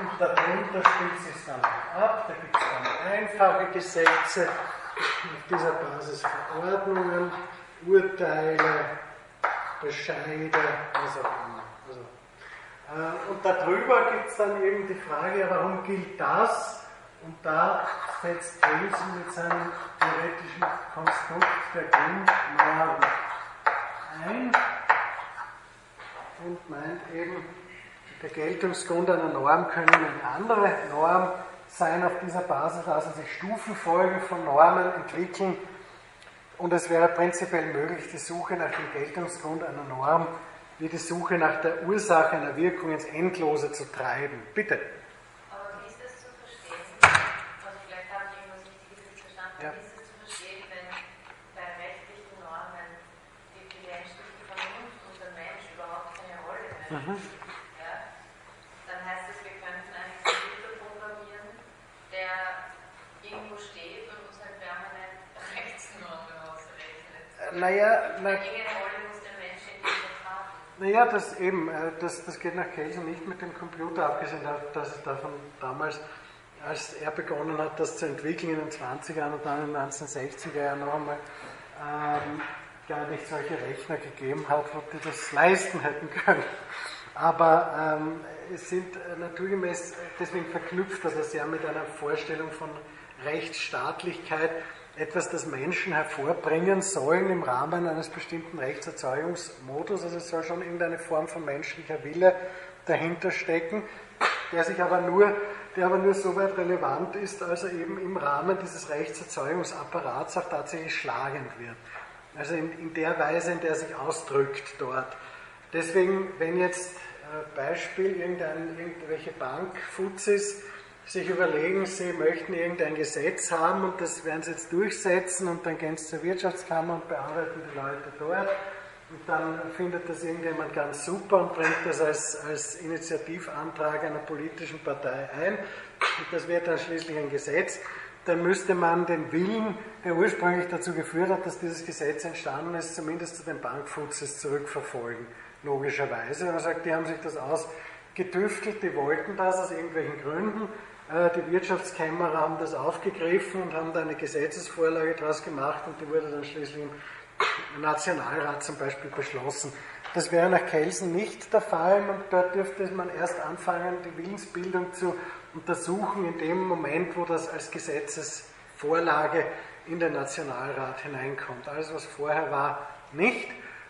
Und darunter spielt sich dann ab, da gibt es dann einfache Gesetze, auf dieser Basis Verordnungen, Urteile, Bescheide, was auch immer. Also, äh, und darüber gibt es dann eben die Frage, warum gilt das? Und da setzt Kelsen mit seinem theoretischen Konstrukt der Grundnorm ein und meint eben, der Geltungsgrund einer Norm können eine andere Norm sein. Auf dieser Basis lassen sich Stufenfolgen von Normen entwickeln und es wäre prinzipiell möglich, die Suche nach dem Geltungsgrund einer Norm wie die Suche nach der Ursache einer Wirkung ins Endlose zu treiben. Bitte. Mhm. Ja, dann heißt es, wir könnten einen Computer programmieren, der irgendwo steht und uns halt permanent (laughs) Rechtsnormen ausrechnet. Naja, na, irgendeine Rolle muss der Mensch in dieser haben. Naja, das eben, äh, das, das geht nach Kelsen nicht mit dem Computer, abgesehen dass es davon damals als er begonnen hat, das zu entwickeln in den 20er und dann in den 1960er Jahren noch einmal, ähm, gar nicht solche Rechner gegeben hat, die das leisten hätten können. Aber ähm, es sind äh, naturgemäß, deswegen verknüpft er das ja mit einer Vorstellung von Rechtsstaatlichkeit, etwas, das Menschen hervorbringen sollen im Rahmen eines bestimmten Rechtserzeugungsmodus. Also es soll schon irgendeine Form von menschlicher Wille dahinter stecken, der sich aber nur, der aber nur so weit relevant ist, als er eben im Rahmen dieses Rechtserzeugungsapparats auch tatsächlich schlagend wird. Also in, in der Weise, in der er sich ausdrückt dort. Deswegen, wenn jetzt äh, Beispiel, irgendein, irgendwelche Bankfuzis sich überlegen, sie möchten irgendein Gesetz haben und das werden sie jetzt durchsetzen und dann gehen sie zur Wirtschaftskammer und bearbeiten die Leute dort und dann findet das irgendjemand ganz super und bringt das als, als Initiativantrag einer politischen Partei ein und das wird dann schließlich ein Gesetz dann müsste man den Willen, der ursprünglich dazu geführt hat, dass dieses Gesetz entstanden ist, zumindest zu den Bankfuzis zurückverfolgen, logischerweise. Man sagt, die haben sich das ausgetüftelt, die wollten das aus irgendwelchen Gründen. Äh, die Wirtschaftskämmerer haben das aufgegriffen und haben da eine Gesetzesvorlage daraus gemacht und die wurde dann schließlich im Nationalrat zum Beispiel beschlossen. Das wäre nach Kelsen nicht der Fall und dort dürfte man erst anfangen, die Willensbildung zu untersuchen in dem Moment, wo das als Gesetzesvorlage in den Nationalrat hineinkommt. Alles, was vorher war, nicht.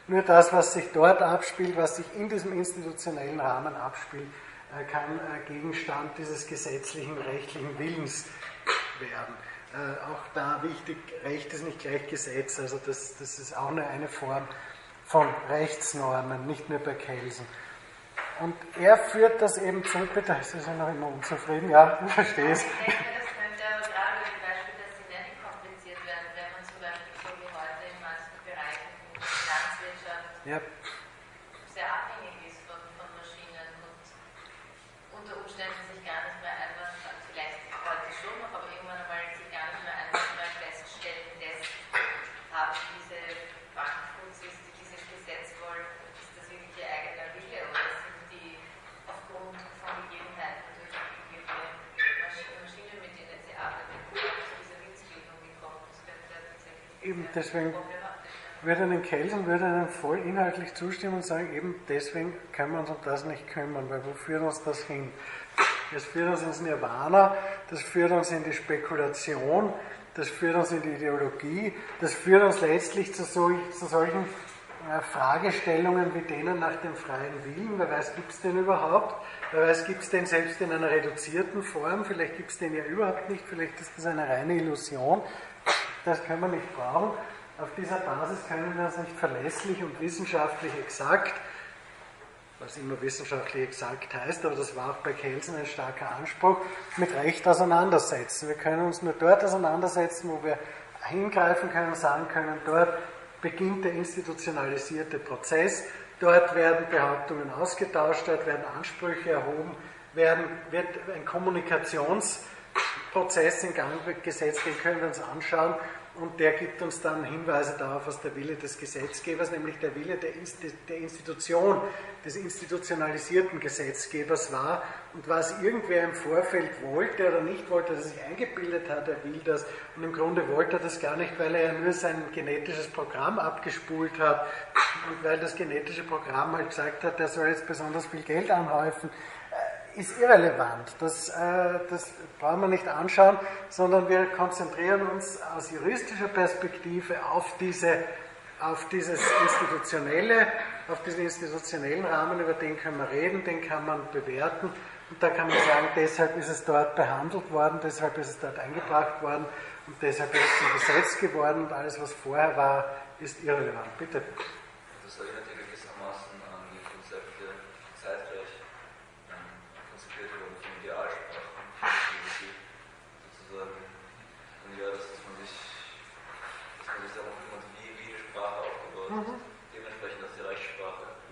Nur das, was sich dort abspielt, was sich in diesem institutionellen Rahmen abspielt, kann äh, Gegenstand dieses gesetzlichen, rechtlichen Willens werden. Äh, auch da wichtig, Recht ist nicht gleich Gesetz, also das, das ist auch nur eine Form von Rechtsnormen, nicht nur bei Kelsen. Und er führt das eben zu, bitte, ist ja noch immer unzufrieden, ja, ich (laughs) verstehe es. Ich denke, das könnte aber gerade mit dem Beispiel, dass sie nicht kompliziert werden, wenn man zum Beispiel so wie heute in manchen Bereichen in der Finanzwirtschaft ja. sehr abhängig ist von, von Maschinen und unter Umständen sich gar nicht mehr einfach, vielleicht heute schon noch, aber irgendwann einmal sich gar nicht mehr einfach mehr feststellen lässt, haben diese Bankfuzis, die dieses Gesetz wollen, ist das wirklich ihr eigener Wille oder Eben deswegen, würde den Kelsen würde Ihnen voll inhaltlich zustimmen und sagen, eben deswegen können wir uns um das nicht kümmern, weil wo führt uns das hin? Das führt uns ins Nirvana, das führt uns in die Spekulation, das führt uns in die Ideologie, das führt uns letztlich zu, solch, zu solchen äh, Fragestellungen wie denen nach dem freien Willen. Wer weiß, gibt es den überhaupt? Wer weiß, gibt es den selbst in einer reduzierten Form? Vielleicht gibt es den ja überhaupt nicht, vielleicht ist das eine reine Illusion. Das können wir nicht brauchen. Auf dieser Basis können wir uns nicht verlässlich und wissenschaftlich exakt, was immer wissenschaftlich exakt heißt, aber das war auch bei Kelsen ein starker Anspruch, mit Recht auseinandersetzen. Wir können uns nur dort auseinandersetzen, wo wir eingreifen können, sagen können, dort beginnt der institutionalisierte Prozess, dort werden Behauptungen ausgetauscht, dort werden Ansprüche erhoben, werden, wird ein Kommunikationsprozess in Gang gesetzt, den können wir uns anschauen. Und der gibt uns dann Hinweise darauf, was der Wille des Gesetzgebers, nämlich der Wille der, Institution, des institutionalisierten Gesetzgebers war. Und was irgendwer im Vorfeld wollte oder nicht wollte, dass er sich eingebildet hat, er will das. Und im Grunde wollte er das gar nicht, weil er ja nur sein genetisches Programm abgespult hat und weil das genetische Programm halt gesagt hat, er soll jetzt besonders viel Geld anhäufen ist irrelevant. Das, äh, das brauchen wir nicht anschauen, sondern wir konzentrieren uns aus juristischer Perspektive auf, diese, auf dieses institutionelle, auf diesen institutionellen Rahmen, über den können wir reden, den kann man bewerten. Und da kann man sagen, deshalb ist es dort behandelt worden, deshalb ist es dort eingebracht worden und deshalb ist es zum Gesetz geworden und alles, was vorher war, ist irrelevant. Bitte. Das erinnert gewissermaßen an die Konzepte zeitgleich mhm. dementsprechend ist die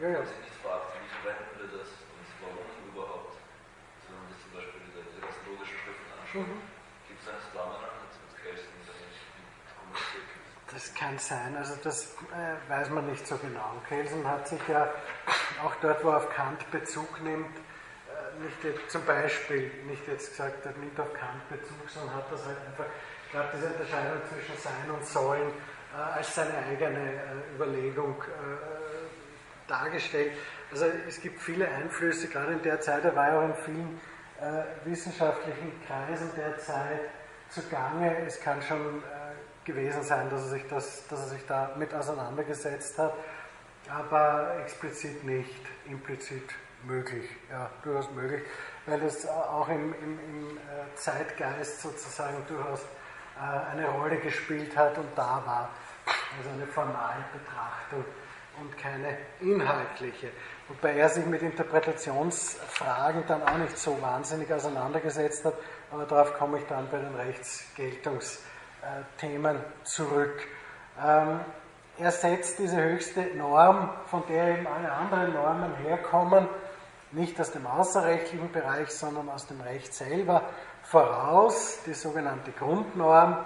Ja, ja. sich nicht fragt, wie verwenden wir das und warum überhaupt, sondern sich zum Beispiel diese, diese ganzen logischen Schriften anschaut. Mhm. Gibt es einen Zusammenhang mit, Kelsen, der nicht kommuniziert wird? Das kann sein, also das äh, weiß man nicht so genau. Kelsen hat sich ja auch dort, wo er auf Kant Bezug nimmt, äh, nicht jetzt, zum Beispiel nicht jetzt gesagt hat, nimmt auf Kant Bezug, sondern hat das halt einfach, ich glaube, diese Unterscheidung zwischen Sein und Sollen äh, als seine eigene äh, Überlegung äh, dargestellt. Also es gibt viele Einflüsse, gerade in der Zeit, er war ja auch in vielen wissenschaftlichen Kreisen der Zeit zugange. Es kann schon gewesen sein, dass er sich, das, dass er sich da mit auseinandergesetzt hat, aber explizit nicht, implizit möglich, ja, durchaus möglich, weil es auch im, im, im Zeitgeist sozusagen durchaus äh, eine Rolle gespielt hat und da war. Also eine formale Betrachtung und keine inhaltliche. Wobei er sich mit Interpretationsfragen dann auch nicht so wahnsinnig auseinandergesetzt hat, aber darauf komme ich dann bei den Rechtsgeltungsthemen zurück. Ähm, er setzt diese höchste Norm, von der eben alle anderen Normen herkommen, nicht aus dem außerrechtlichen Bereich, sondern aus dem Recht selber, voraus, die sogenannte Grundnorm,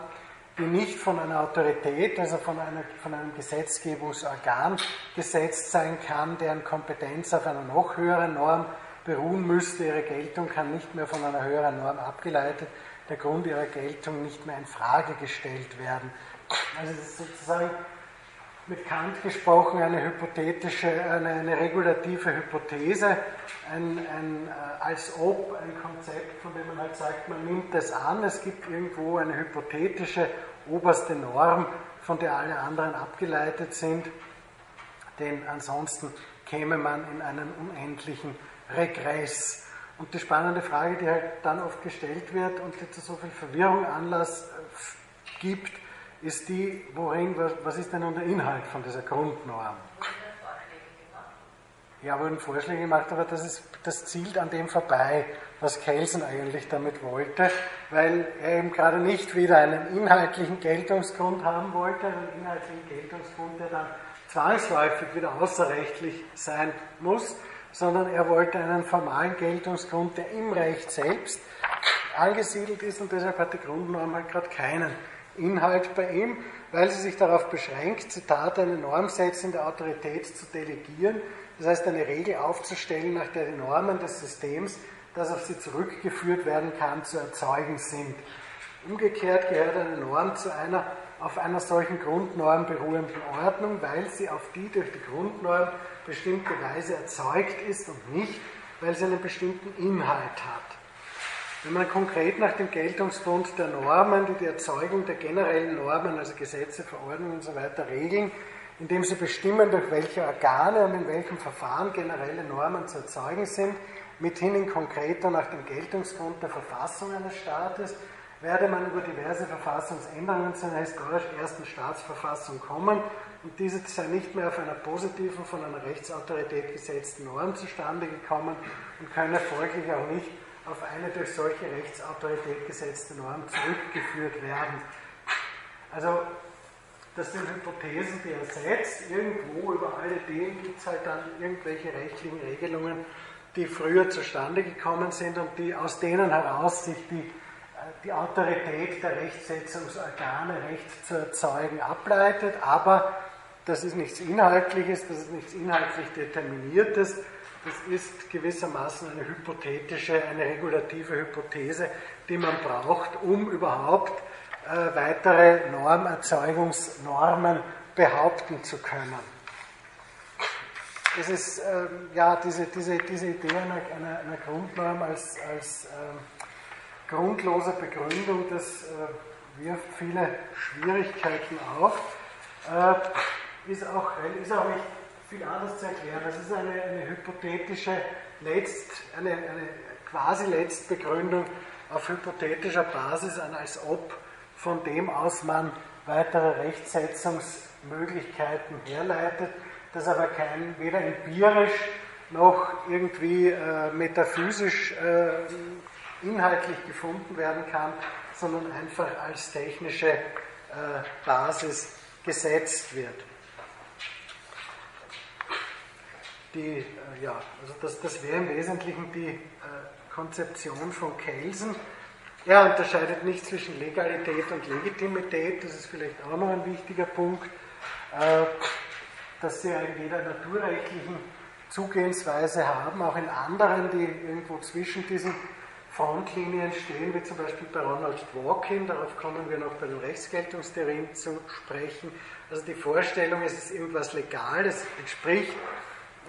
die nicht von einer Autorität, also von, einer, von einem Gesetzgebungsorgan gesetzt sein kann, deren Kompetenz auf einer noch höheren Norm beruhen müsste. Ihre Geltung kann nicht mehr von einer höheren Norm abgeleitet, der Grund ihrer Geltung nicht mehr in Frage gestellt werden. Also es ist sozusagen mit Kant gesprochen eine hypothetische, eine, eine regulative Hypothese, ein, ein, äh, als ob ein Konzept, von dem man halt sagt, man nimmt das an, es gibt irgendwo eine hypothetische oberste Norm, von der alle anderen abgeleitet sind, denn ansonsten käme man in einen unendlichen Regress. Und die spannende Frage, die halt dann oft gestellt wird und die zu so viel Verwirrung Anlass äh, gibt, ist die, worin, was ist denn nun der Inhalt von dieser Grundnorm? Ja, wurden Vorschläge gemacht, aber das, ist, das zielt an dem vorbei, was Kelsen eigentlich damit wollte, weil er eben gerade nicht wieder einen inhaltlichen Geltungsgrund haben wollte, einen inhaltlichen Geltungsgrund, der dann zwangsläufig wieder außerrechtlich sein muss, sondern er wollte einen formalen Geltungsgrund, der im Recht selbst angesiedelt ist und deshalb hat die Grundnorm halt gerade keinen Inhalt bei ihm, weil sie sich darauf beschränkt, Zitat, eine normsetzende Autorität zu delegieren, das heißt eine Regel aufzustellen, nach der die Normen des Systems, das auf sie zurückgeführt werden kann, zu erzeugen sind. Umgekehrt gehört eine Norm zu einer auf einer solchen Grundnorm beruhenden Ordnung, weil sie auf die durch die Grundnorm bestimmte Weise erzeugt ist und nicht, weil sie einen bestimmten Inhalt hat. Wenn man konkret nach dem Geltungsgrund der Normen, die die Erzeugung der generellen Normen, also Gesetze, Verordnungen usw. So regeln, indem sie bestimmen, durch welche Organe und in welchem Verfahren generelle Normen zu erzeugen sind, mithin in konkreter nach dem Geltungsgrund der Verfassung eines Staates, werde man über diverse Verfassungsänderungen zu einer historisch ersten Staatsverfassung kommen und diese sei nicht mehr auf einer positiven, von einer Rechtsautorität gesetzten Norm zustande gekommen und könne folglich auch nicht auf eine durch solche Rechtsautorität gesetzte Norm zurückgeführt werden. Also das sind Hypothesen, die er setzt. Irgendwo über alle Dinge gibt es halt dann irgendwelche rechtlichen Regelungen, die früher zustande gekommen sind und die aus denen heraus sich die, die Autorität der Rechtsetzungsorgane, Recht zu erzeugen, ableitet. Aber das ist nichts Inhaltliches, das ist nichts inhaltlich Determiniertes das ist gewissermaßen eine hypothetische, eine regulative Hypothese, die man braucht, um überhaupt äh, weitere Normerzeugungsnormen behaupten zu können. Es ist ähm, ja diese, diese, diese Idee einer, einer, einer Grundnorm als, als ähm, grundloser Begründung, das äh, wirft viele Schwierigkeiten auf, äh, ist, auch, ist auch nicht viel anders zu erklären. Das ist eine, eine hypothetische Letzt, eine, eine quasi Letztbegründung auf hypothetischer Basis, als ob von dem aus man weitere Rechtsetzungsmöglichkeiten herleitet, das aber kein, weder empirisch noch irgendwie äh, metaphysisch äh, inhaltlich gefunden werden kann, sondern einfach als technische äh, Basis gesetzt wird. Die, äh, ja, also das, das wäre im Wesentlichen die äh, Konzeption von Kelsen. Er unterscheidet nicht zwischen Legalität und Legitimität, das ist vielleicht auch noch ein wichtiger Punkt, äh, dass sie in jeder naturrechtlichen Zugehensweise haben, auch in anderen, die irgendwo zwischen diesen Frontlinien stehen, wie zum Beispiel bei Ronald Dworkin, darauf kommen wir noch bei den Rechtsgeltungstheorien zu sprechen. Also die Vorstellung, es ist irgendwas legal, es entspricht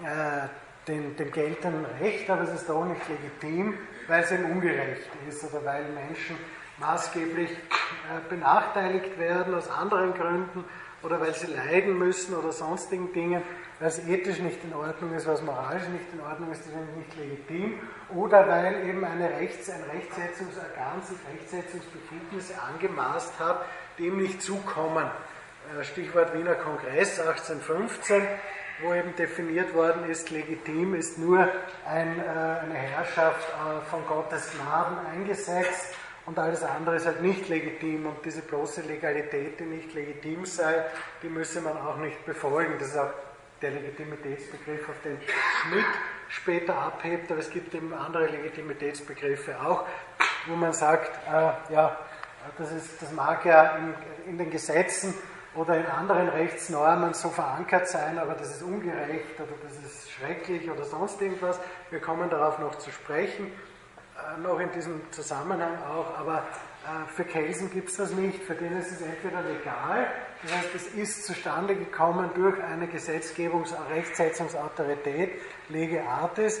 äh, dem, dem geltenden Recht, aber es ist auch nicht legitim, weil es eben ungerecht ist oder weil Menschen maßgeblich äh, benachteiligt werden aus anderen Gründen oder weil sie leiden müssen oder sonstigen Dingen, weil es ethisch nicht in Ordnung ist, was moralisch nicht in Ordnung ist, das ist nicht legitim, oder weil eben eine Rechts-, ein Rechtsetzungsorgan sich Rechtsetzungsbefugnisse angemaßt hat, die ihm nicht zukommen. Äh, Stichwort Wiener Kongress 1815 wo eben definiert worden ist, legitim ist nur ein, äh, eine Herrschaft äh, von Gottes Gnaden eingesetzt und alles andere ist halt nicht legitim und diese bloße Legalität, die nicht legitim sei, die müsse man auch nicht befolgen. Das ist auch der Legitimitätsbegriff, auf den Schmidt später abhebt, aber es gibt eben andere Legitimitätsbegriffe auch, wo man sagt, äh, ja, das, ist, das mag ja in, in den Gesetzen oder in anderen Rechtsnormen so verankert sein, aber das ist ungerecht oder das ist schrecklich oder sonst irgendwas. Wir kommen darauf noch zu sprechen, äh, noch in diesem Zusammenhang auch, aber äh, für Kelsen gibt es das nicht, für den ist es entweder legal, das heißt, es ist zustande gekommen durch eine Gesetzgebungs- Rechtsetzungsautorität, Lege Artis,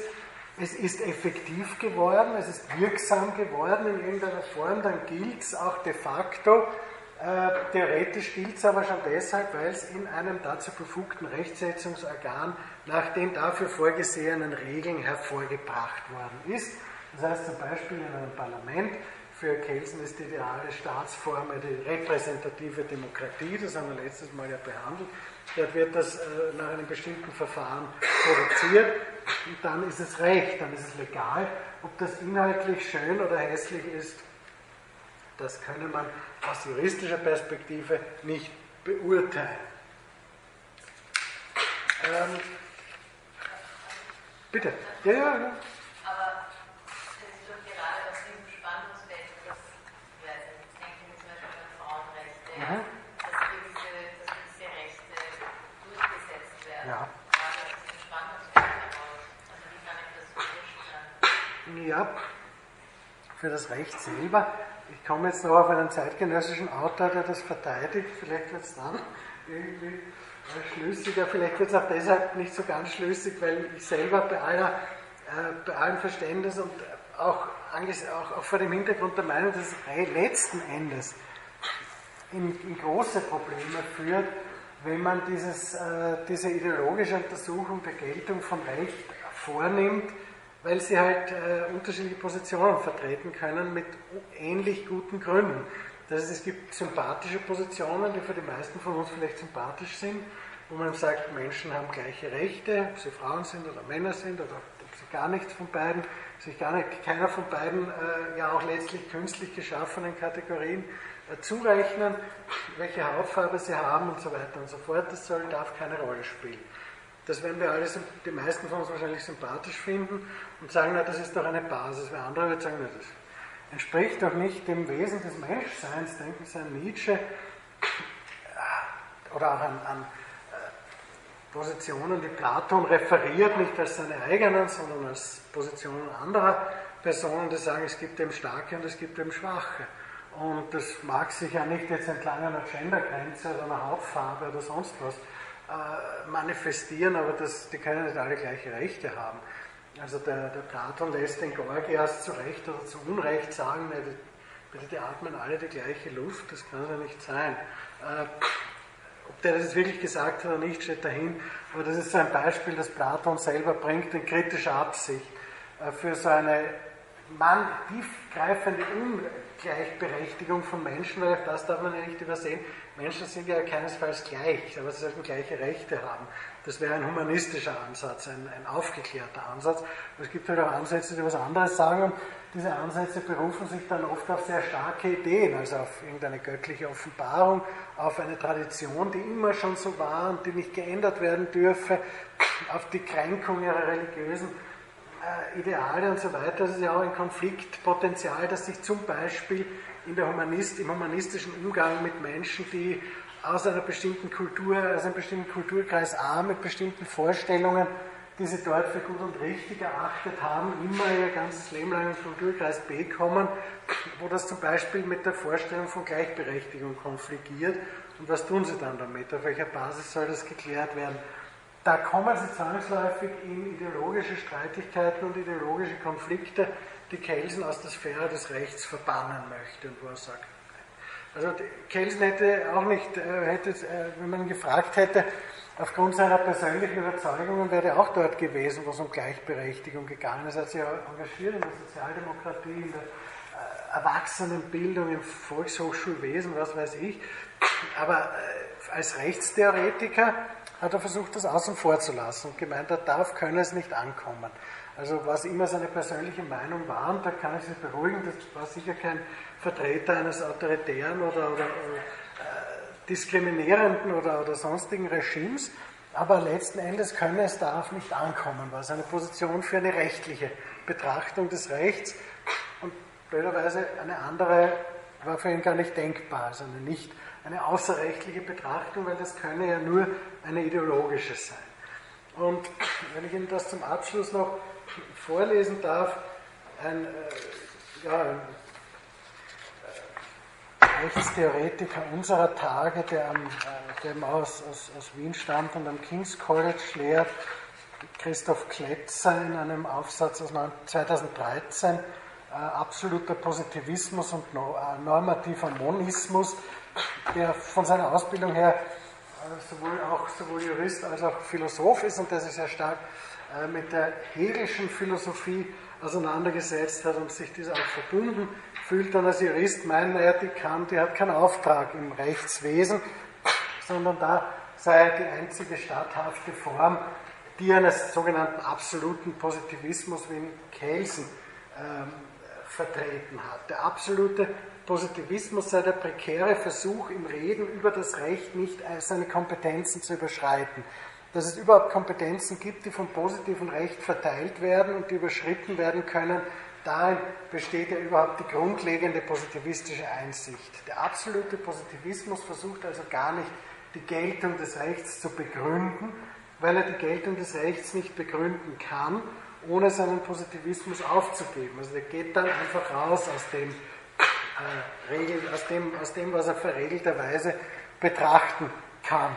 es ist effektiv geworden, es ist wirksam geworden in irgendeiner Form, dann gilt es auch de facto äh, theoretisch gilt es aber schon deshalb, weil es in einem dazu befugten Rechtsetzungsorgan nach den dafür vorgesehenen Regeln hervorgebracht worden ist. Das heißt zum Beispiel in einem Parlament, für Kelsen ist die ideale Staatsform die repräsentative Demokratie, das haben wir letztes Mal ja behandelt. Dort wird das äh, nach einem bestimmten Verfahren produziert und dann ist es Recht, dann ist es legal. Ob das inhaltlich schön oder hässlich ist, das könne man aus juristischer Perspektive nicht beurteilen. Ähm, bitte. Ja, ja, ja. Aber es ist doch gerade aus diesem Spannungsfeld, das, ich weiß nicht, jetzt denke ich zum Beispiel an Frauenrechte, mhm. dass, gewisse, dass gewisse Rechte durchgesetzt werden. Ja. Gerade aus diesem Spannungsfeld heraus. Also wie kann ich das vorstellen? Ja, für das Recht selber. Ich komme jetzt noch auf einen zeitgenössischen Autor, der das verteidigt, vielleicht wird es dann irgendwie schlüssiger, vielleicht wird es auch deshalb nicht so ganz schlüssig, weil ich selber bei, aller, äh, bei allem Verständnis und auch, auch, auch vor dem Hintergrund der Meinung, dass es letzten Endes in, in große Probleme führt, wenn man dieses, äh, diese ideologische Untersuchung der Geltung von Recht vornimmt, weil sie halt äh, unterschiedliche Positionen vertreten können mit ähnlich guten Gründen. Das heißt, es gibt sympathische Positionen, die für die meisten von uns vielleicht sympathisch sind, wo man sagt, Menschen haben gleiche Rechte, ob sie Frauen sind oder Männer sind oder ob sie gar nichts von beiden, sich gar nicht, keiner von beiden äh, ja auch letztlich künstlich geschaffenen Kategorien äh, zurechnen, welche Hautfarbe sie haben und so weiter und so fort. Das soll, darf keine Rolle spielen. Das werden wir alle, die meisten von uns wahrscheinlich sympathisch finden und sagen, na, das ist doch eine Basis. Wer andere wird sagen, na, das entspricht doch nicht dem Wesen des Menschseins. Denken Sie an Nietzsche äh, oder auch an, an äh, Positionen, die Platon referiert, nicht als seine eigenen, sondern als Positionen anderer Personen, die sagen, es gibt eben Starke und es gibt eben Schwache. Und das mag sich ja nicht jetzt entlang einer Gendergrenze oder einer Hautfarbe oder sonst was äh, manifestieren, aber das, die können nicht alle gleiche Rechte haben. Also der, der Platon lässt den Gorgias zu Recht oder zu Unrecht sagen, ne, bitte die atmen alle die gleiche Luft, das kann ja nicht sein. Äh, ob der das wirklich gesagt hat oder nicht, steht dahin. Aber das ist so ein Beispiel, das Platon selber bringt in kritischer Absicht äh, für so eine man, tiefgreifende Ungleichberechtigung von Menschen, weil das darf man ja nicht übersehen. Menschen sind ja keinesfalls gleich, aber sie sollten gleiche Rechte haben. Das wäre ein humanistischer Ansatz, ein, ein aufgeklärter Ansatz. Aber es gibt halt auch Ansätze, die was anderes sagen und diese Ansätze berufen sich dann oft auf sehr starke Ideen, also auf irgendeine göttliche Offenbarung, auf eine Tradition, die immer schon so war und die nicht geändert werden dürfe, auf die Kränkung ihrer religiösen äh, Ideale und so weiter. Das ist ja auch ein Konfliktpotenzial, das sich zum Beispiel in der Humanist, im humanistischen Umgang mit Menschen, die aus einer bestimmten Kultur, aus einem bestimmten Kulturkreis A mit bestimmten Vorstellungen, die sie dort für gut und richtig erachtet haben, immer ihr ganzes Leben lang in Kulturkreis B kommen, wo das zum Beispiel mit der Vorstellung von Gleichberechtigung konfligiert. Und was tun sie dann damit? Auf welcher Basis soll das geklärt werden? Da kommen sie zwangsläufig in ideologische Streitigkeiten und ideologische Konflikte, die Kelsen aus der Sphäre des Rechts verbannen möchte und wo er sagt, also Kelsen hätte auch nicht, äh, hätte, äh, wenn man gefragt hätte, aufgrund seiner persönlichen Überzeugungen wäre er auch dort gewesen, wo es um Gleichberechtigung gegangen ist. Er hat sich engagiert in der Sozialdemokratie, in der äh, Erwachsenenbildung, im Volkshochschulwesen, was weiß ich. Aber als Rechtstheoretiker hat er versucht, das außen vor zu lassen und gemeint, darf, könne es nicht ankommen. Also was immer seine persönliche Meinung war, und da kann ich Sie beruhigen, das war sicher kein Vertreter eines autoritären oder, oder äh, diskriminierenden oder, oder sonstigen Regimes, aber letzten Endes könne es darauf nicht ankommen, war seine Position für eine rechtliche Betrachtung des Rechts und blöderweise eine andere war für ihn gar nicht denkbar, also eine nicht eine außerrechtliche Betrachtung, weil das könne ja nur eine ideologische sein. Und wenn ich Ihnen das zum Abschluss noch vorlesen darf, ein, äh, ja, ein Rechtstheoretiker unserer Tage, der, am, äh, der aus, aus, aus, Wien stammt und am King's College lehrt, Christoph Kletzer in einem Aufsatz aus 2013, äh, absoluter Positivismus und no, äh, normativer Monismus, der von seiner Ausbildung her äh, sowohl, auch, sowohl Jurist als auch Philosoph ist und der sich sehr stark äh, mit der Hegelischen Philosophie auseinandergesetzt hat und sich dieser auch verbunden fühlt dann als Jurist meinen, naja, die, kann, die hat keinen Auftrag im Rechtswesen, sondern da sei die einzige statthafte Form, die eines sogenannten absoluten Positivismus wie in Kelsen ähm, vertreten hat. Der absolute Positivismus sei der prekäre Versuch, im Reden über das Recht nicht seine Kompetenzen zu überschreiten. Dass es überhaupt Kompetenzen gibt, die vom positiven Recht verteilt werden und die überschritten werden können, Darin besteht ja überhaupt die grundlegende positivistische Einsicht. Der absolute Positivismus versucht also gar nicht die Geltung des Rechts zu begründen, weil er die Geltung des Rechts nicht begründen kann, ohne seinen Positivismus aufzugeben. Also er geht dann einfach raus aus dem äh, Regel, aus dem, aus dem, was er verregelterweise betrachten kann.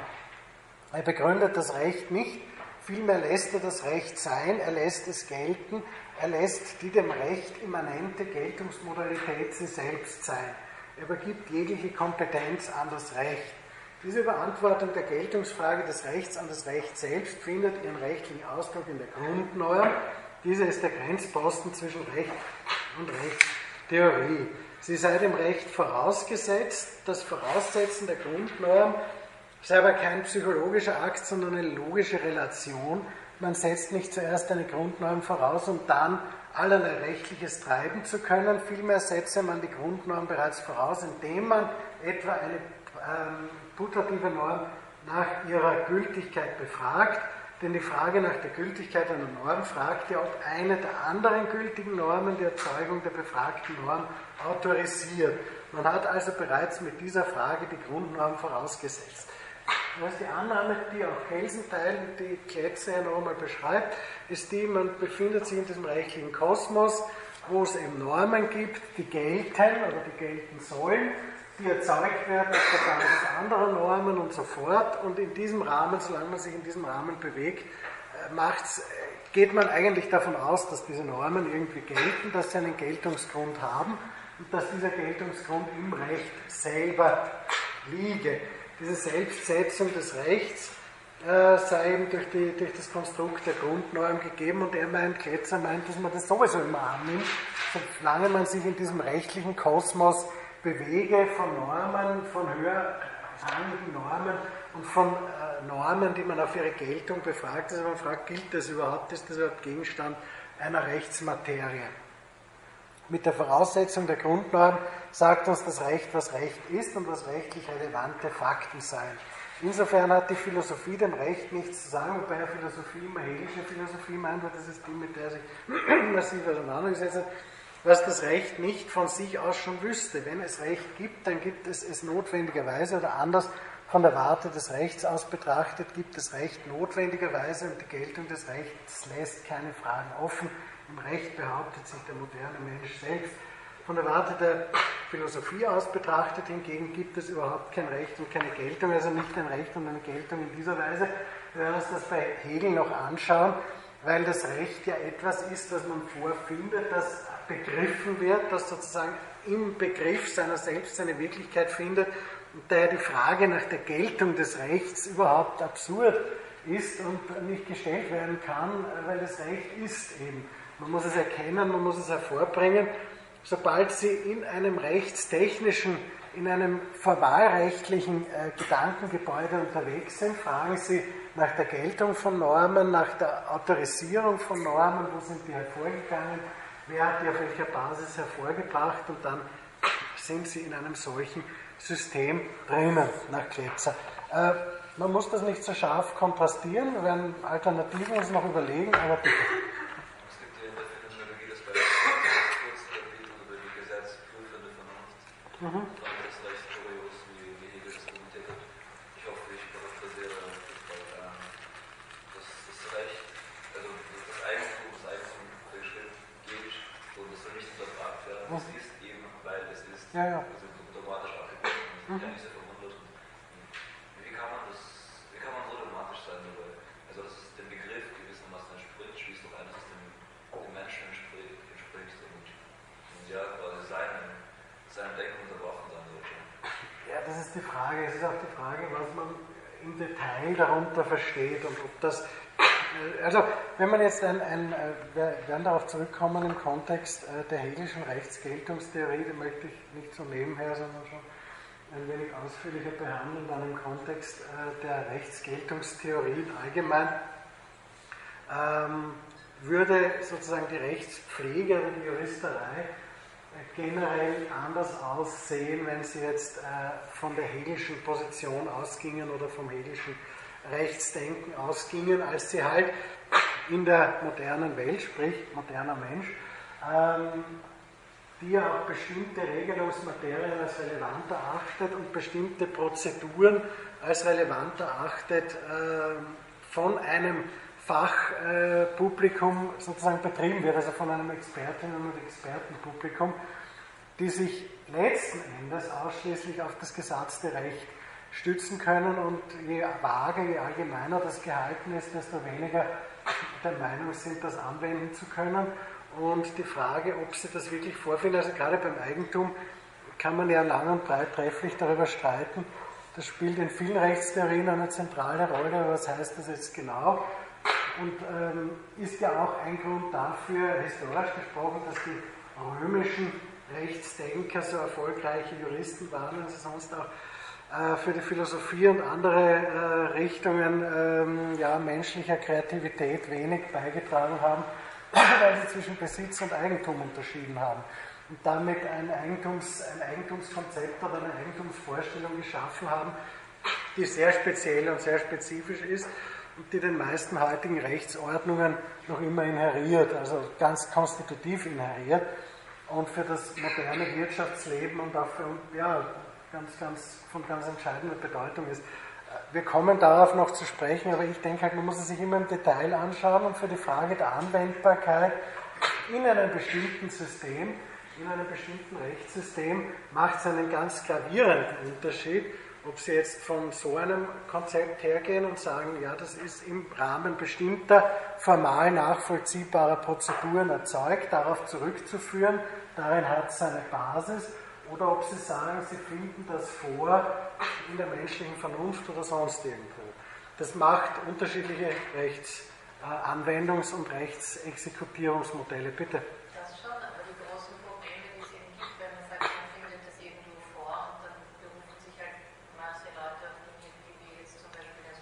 Er begründet das Recht nicht, vielmehr lässt er das Recht sein, er lässt es gelten, er lässt die dem Recht immanente Geltungsmodalität sie selbst sein. Er übergibt jegliche Kompetenz an das Recht. Diese Beantwortung der Geltungsfrage des Rechts an das Recht selbst findet ihren rechtlichen Ausdruck in der Grundnorm. Dieser ist der Grenzposten zwischen Recht und Rechtstheorie. Sie sei dem Recht vorausgesetzt. Das Voraussetzen der Grundnorm sei aber kein psychologischer Akt, sondern eine logische Relation. Man setzt nicht zuerst eine Grundnorm voraus, um dann allerlei Rechtliches treiben zu können. Vielmehr setze man die Grundnorm bereits voraus, indem man etwa eine ähm, putative Norm nach ihrer Gültigkeit befragt. Denn die Frage nach der Gültigkeit einer Norm fragt ja, ob eine der anderen gültigen Normen die Erzeugung der befragten Norm autorisiert. Man hat also bereits mit dieser Frage die Grundnorm vorausgesetzt. Ist die Annahme, die auch Kelsenteil, die Kletze ja noch einmal beschreibt, ist die, man befindet sich in diesem rechtlichen Kosmos, wo es eben Normen gibt, die gelten oder die gelten sollen die erzeugt werden auf der Basis anderer Normen und so fort. Und in diesem Rahmen, solange man sich in diesem Rahmen bewegt, äh, macht's, äh, geht man eigentlich davon aus, dass diese Normen irgendwie gelten, dass sie einen Geltungsgrund haben und dass dieser Geltungsgrund im Recht selber liege. Diese Selbstsetzung des Rechts äh, sei eben durch, die, durch, das Konstrukt der Grundnorm gegeben und er meint, Kletzer meint, dass man das sowieso immer annimmt, solange man sich in diesem rechtlichen Kosmos bewege von Normen, von höherrangigen Normen und von äh, Normen, die man auf ihre Geltung befragt. Also man fragt, gilt das überhaupt, ist das überhaupt Gegenstand einer Rechtsmaterie? Mit der Voraussetzung der Grundnorm sagt uns das Recht, was Recht ist und was rechtlich relevante Fakten seien. Insofern hat die Philosophie dem Recht nichts zu sagen, wobei Philosophie immer hegelische Philosophie meint, das ist die, mit der er sich (clears throat) massiv auseinandergesetzt hat was das Recht nicht von sich aus schon wüsste. Wenn es Recht gibt, dann gibt es es notwendigerweise oder anders von der Warte des Rechts aus betrachtet, gibt es Recht notwendigerweise und die Geltung des Rechts lässt keine Fragen offen. Im Recht behauptet sich der moderne Mensch selbst. Von der Warte der Philosophie aus betrachtet hingegen gibt es überhaupt kein Recht und keine Geltung, also nicht ein Recht und eine Geltung in dieser Weise. Wir werden uns das bei Hegel noch anschauen, weil das Recht ja etwas ist, das man vorfindet, das begriffen wird, das sozusagen im Begriff seiner selbst seine Wirklichkeit findet und daher die Frage nach der Geltung des Rechts überhaupt absurd ist und nicht gestellt werden kann, weil das Recht ist eben. Man muss es erkennen, man muss es hervorbringen. Sobald Sie in einem rechtstechnischen, in einem verwahrrechtlichen äh, Gedankengebäude unterwegs sind, fragen Sie nach der Geltung von Normen, nach der Autorisierung von Normen, wo sind die hervorgegangen, wer hat die auf welcher Basis hervorgebracht und dann sind sie in einem solchen System drinnen, nach Kletzer. Äh, man muss das nicht so scharf kontrastieren, wir werden Alternativen uns noch überlegen, aber bitte. Es gibt ja in der Phänomenologie das Beispiel kurz Kapitel über die gesetzprüfende Vernunft. Mhm. Das ist recht kurios, wie, wie Hegel das kommentiert hat. Ich hoffe, ich paraphrasiere das, das Recht, also das Eigentum, das Eigentum der Schrift und es soll nicht hinterfragt werden. Es mhm. ist eben, weil es ist. Ja, ja. Also dogmatisch abgebunden. Mhm. Ja, nicht so verwundert. Wie kann man das, wie kann man so dogmatisch sein dabei? Also dass es dem Begriff gewissermaßen entspricht, schließt doch ein, dass es dem, dem Menschen entspricht, entspricht und, und ja, quasi seinem, seinem Denken unterbrochen sein sollte. Ja, das ist die Frage. Es ist auch die Frage, was man im Detail darunter versteht und ob das äh, also, wenn man jetzt ein, ein, äh, wir werden darauf zurückkommen im Kontext äh, der hegelischen Rechtsgeltungstheorie, die möchte ich nicht so nebenher, sondern schon ein wenig ausführlicher behandeln, dann im Kontext der Rechtsgeltungstheorie allgemein, ähm, würde sozusagen die Rechtspflege oder die Juristerei generell anders aussehen, wenn sie jetzt von der hegelischen Position ausgingen oder vom hegelischen Rechtsdenken ausgingen, als sie halt in der modernen Welt, sprich moderner Mensch, ähm, die ja auch bestimmte Regelungsmaterien als relevant erachtet und bestimmte Prozeduren als relevant erachtet, äh, von einem Fachpublikum sozusagen betrieben wird, also von einem Expertinnen- und Expertenpublikum, die sich letzten Endes ausschließlich auf das gesatzte Recht stützen können und je vager, je allgemeiner das gehalten ist, desto weniger der Meinung sind, das anwenden zu können. Und die Frage, ob sie das wirklich vorfinden, also gerade beim Eigentum kann man ja lang und breit trefflich darüber streiten. Das spielt in vielen Rechtstheorien eine zentrale Rolle, was heißt das jetzt genau? Und ähm, ist ja auch ein Grund dafür, historisch gesprochen, dass die römischen Rechtsdenker so erfolgreiche Juristen waren sie sonst auch äh, für die Philosophie und andere äh, Richtungen ähm, ja, menschlicher Kreativität wenig beigetragen haben, (clears throat) weil sie zwischen Besitz und Eigentum unterschieden haben. Und damit ein, Eigentums, ein Eigentumskonzept oder eine Eigentumsvorstellung geschaffen haben, die sehr speziell und sehr spezifisch ist die den meisten heutigen Rechtsordnungen noch immer inheriert, also ganz konstitutiv inheriert und für das moderne Wirtschaftsleben und auch für, ja, ganz, ganz, von ganz entscheidender Bedeutung ist. Wir kommen darauf noch zu sprechen, aber ich denke halt, man muss es sich immer im Detail anschauen und für die Frage der Anwendbarkeit in einem bestimmten System, in einem bestimmten Rechtssystem macht es einen ganz gravierenden Unterschied, ob Sie jetzt von so einem Konzept hergehen und sagen, ja, das ist im Rahmen bestimmter formal nachvollziehbarer Prozeduren erzeugt, darauf zurückzuführen, darin hat es seine Basis, oder ob Sie sagen, Sie finden das vor in der menschlichen Vernunft oder sonst irgendwo. Das macht unterschiedliche Rechtsanwendungs- und Rechtsexekutierungsmodelle. Bitte. Das schon, aber die großen Probleme, die es eben gibt, wenn man sagt, man findet das irgendwo vor und dann berufen sich halt manche Leute auf Dinge, die wir jetzt zum Beispiel als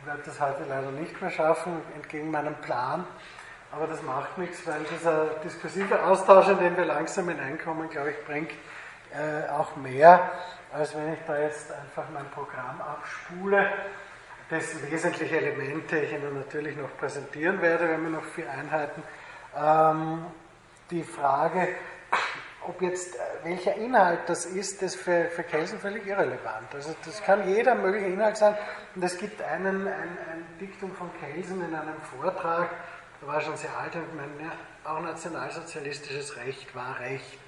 ich werde das heute leider nicht mehr schaffen, entgegen meinem Plan, aber das macht nichts, weil dieser diskursive Austausch, in den wir langsam hineinkommen, glaube ich, bringt äh, auch mehr, als wenn ich da jetzt einfach mein Programm abspule dessen wesentliche Elemente ich Ihnen natürlich noch präsentieren werde. Wir haben noch vier Einheiten. Ähm, die Frage, ob jetzt welcher Inhalt das ist, ist für, für Kelsen völlig irrelevant. Also das kann jeder mögliche Inhalt sein. Und es gibt einen, ein, ein Diktum von Kelsen in einem Vortrag, der war schon sehr alt und mein, auch nationalsozialistisches Recht war Recht.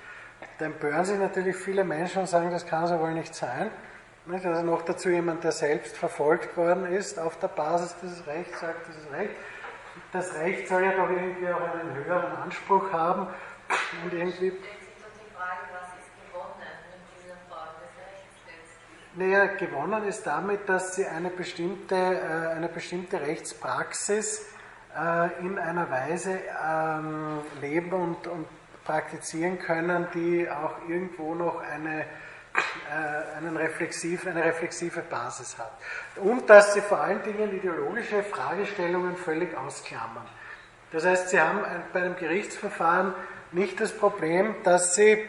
Da empören sich natürlich viele Menschen und sagen, das kann so wohl nicht sein. Also noch dazu jemand, der selbst verfolgt worden ist, auf der Basis dieses Rechts sagt, das ist Recht. Das Recht soll ja doch irgendwie auch einen höheren Anspruch haben und irgendwie. Naja, gewonnen ist damit, dass sie eine bestimmte, äh, eine bestimmte Rechtspraxis äh, in einer Weise ähm, leben und, und praktizieren können, die auch irgendwo noch eine äh, einen reflexiv, eine reflexive Basis hat. Und dass sie vor allen Dingen ideologische Fragestellungen völlig ausklammern. Das heißt, sie haben bei einem Gerichtsverfahren nicht das Problem, dass sie,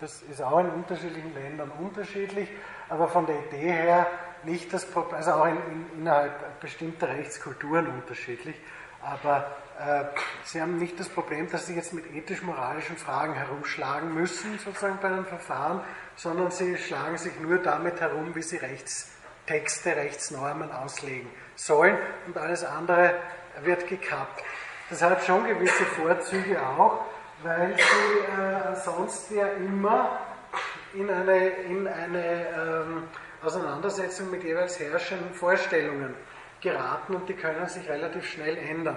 das ist auch in unterschiedlichen Ländern unterschiedlich, aber von der Idee her nicht das Problem, also auch in, in, innerhalb bestimmter Rechtskulturen unterschiedlich, aber äh, Sie haben nicht das Problem, dass Sie jetzt mit ethisch-moralischen Fragen herumschlagen müssen, sozusagen bei einem Verfahren, sondern Sie schlagen sich nur damit herum, wie Sie Rechtstexte, Rechtsnormen auslegen sollen und alles andere wird gekappt. Das hat schon gewisse Vorzüge auch, weil Sie äh, sonst ja immer in eine, in eine ähm, Auseinandersetzung mit jeweils herrschenden Vorstellungen geraten und die können sich relativ schnell ändern.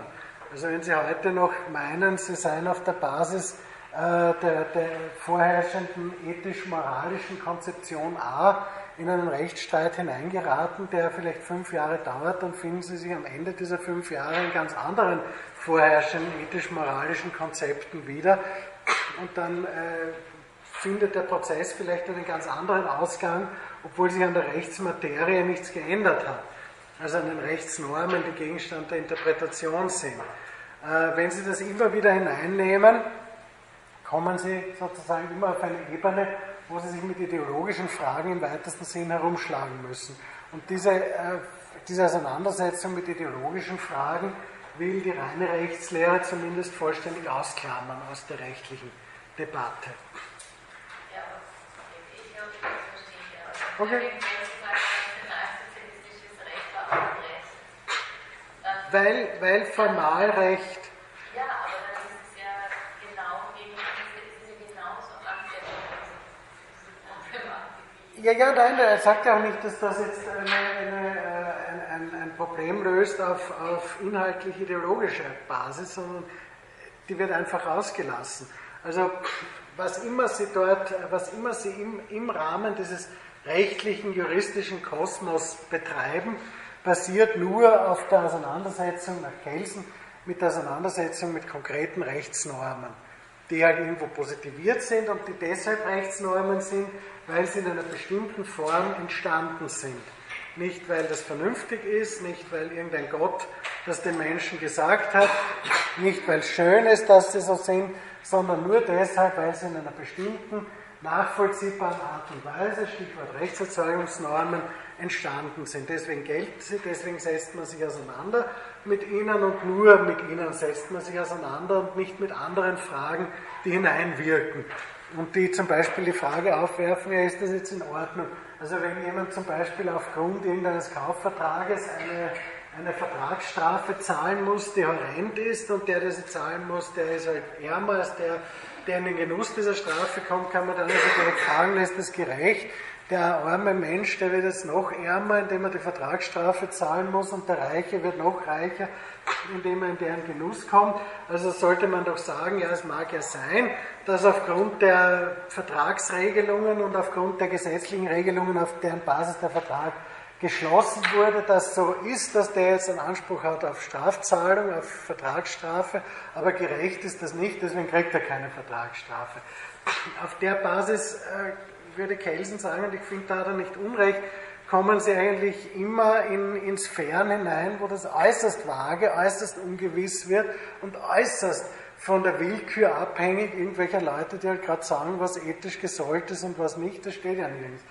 Also wenn Sie heute noch meinen, Sie seien auf der Basis äh, der, der vorherrschenden ethisch-moralischen Konzeption A in einen Rechtsstreit hineingeraten, der vielleicht fünf Jahre dauert, dann finden Sie sich am Ende dieser fünf Jahre in ganz anderen vorherrschenden ethisch-moralischen Konzepten wieder. Und dann äh, findet der Prozess vielleicht einen ganz anderen Ausgang, obwohl sich an der Rechtsmaterie nichts geändert hat also an den Rechtsnormen, die Gegenstand der Interpretation sind. Äh, wenn Sie das immer wieder hineinnehmen, kommen Sie sozusagen immer auf eine Ebene, wo Sie sich mit ideologischen Fragen im weitesten Sinn herumschlagen müssen. Und diese, äh, diese Auseinandersetzung mit ideologischen Fragen will die reine Rechtslehre zumindest vollständig ausklammern aus der rechtlichen Debatte. Okay. Weil, weil Formalrecht. Ja, aber dann ist es ja genau gegen diese, ist genauso Problematik. Ja, ja, nein, er sagt ja auch nicht, dass das jetzt eine, eine, ein, ein, ein, Problem löst auf, auf inhaltlich-ideologischer Basis, sondern die wird einfach ausgelassen. Also was immer Sie dort, was immer Sie im, im Rahmen dieses rechtlichen, juristischen Kosmos betreiben, basiert nur auf der Auseinandersetzung nach Kelsen mit der Auseinandersetzung mit konkreten Rechtsnormen, die halt irgendwo positiviert sind und die deshalb Rechtsnormen sind, weil sie in einer bestimmten Form entstanden sind. Nicht, weil das vernünftig ist, nicht, weil irgendein Gott das den Menschen gesagt hat, nicht, weil es schön ist, dass sie so sind, sondern nur deshalb, weil sie in einer bestimmten, nachvollziehbaren Art und Weise, Stichwort Rechtserzeugungsnormen, entstanden sind. Deswegen gelten sie, deswegen setzt man sich auseinander mit ihnen und nur mit ihnen setzt man sich auseinander und nicht mit anderen Fragen, die hineinwirken. Und die zum Beispiel die Frage aufwerfen, ja, ist das jetzt in Ordnung? Also wenn jemand zum Beispiel aufgrund irgendeines Kaufvertrages eine, eine Vertragsstrafe zahlen muss, die horrend ist und der, der sie zahlen muss, der ist halt ärmer als der, der in den Genuss dieser Strafe kommt, kann man dann also direkt fragen, ist das gerecht? Der arme Mensch, der wird jetzt noch ärmer, indem er die Vertragsstrafe zahlen muss und der Reiche wird noch reicher, indem er in deren Genuss kommt. Also sollte man doch sagen, ja, es mag ja sein, dass aufgrund der Vertragsregelungen und aufgrund der gesetzlichen Regelungen, auf deren Basis der Vertrag geschlossen wurde, dass so ist, dass der jetzt einen Anspruch hat auf Strafzahlung, auf Vertragsstrafe, aber gerecht ist das nicht, deswegen kriegt er keine Vertragsstrafe. Auf der Basis äh, würde Kelsen sagen, und ich finde, da hat er nicht unrecht, kommen sie eigentlich immer in, in Sphären hinein, wo das äußerst vage, äußerst ungewiss wird und äußerst von der Willkür abhängig irgendwelcher Leute, die halt gerade sagen, was ethisch gesollt ist und was nicht, das steht ja nirgends.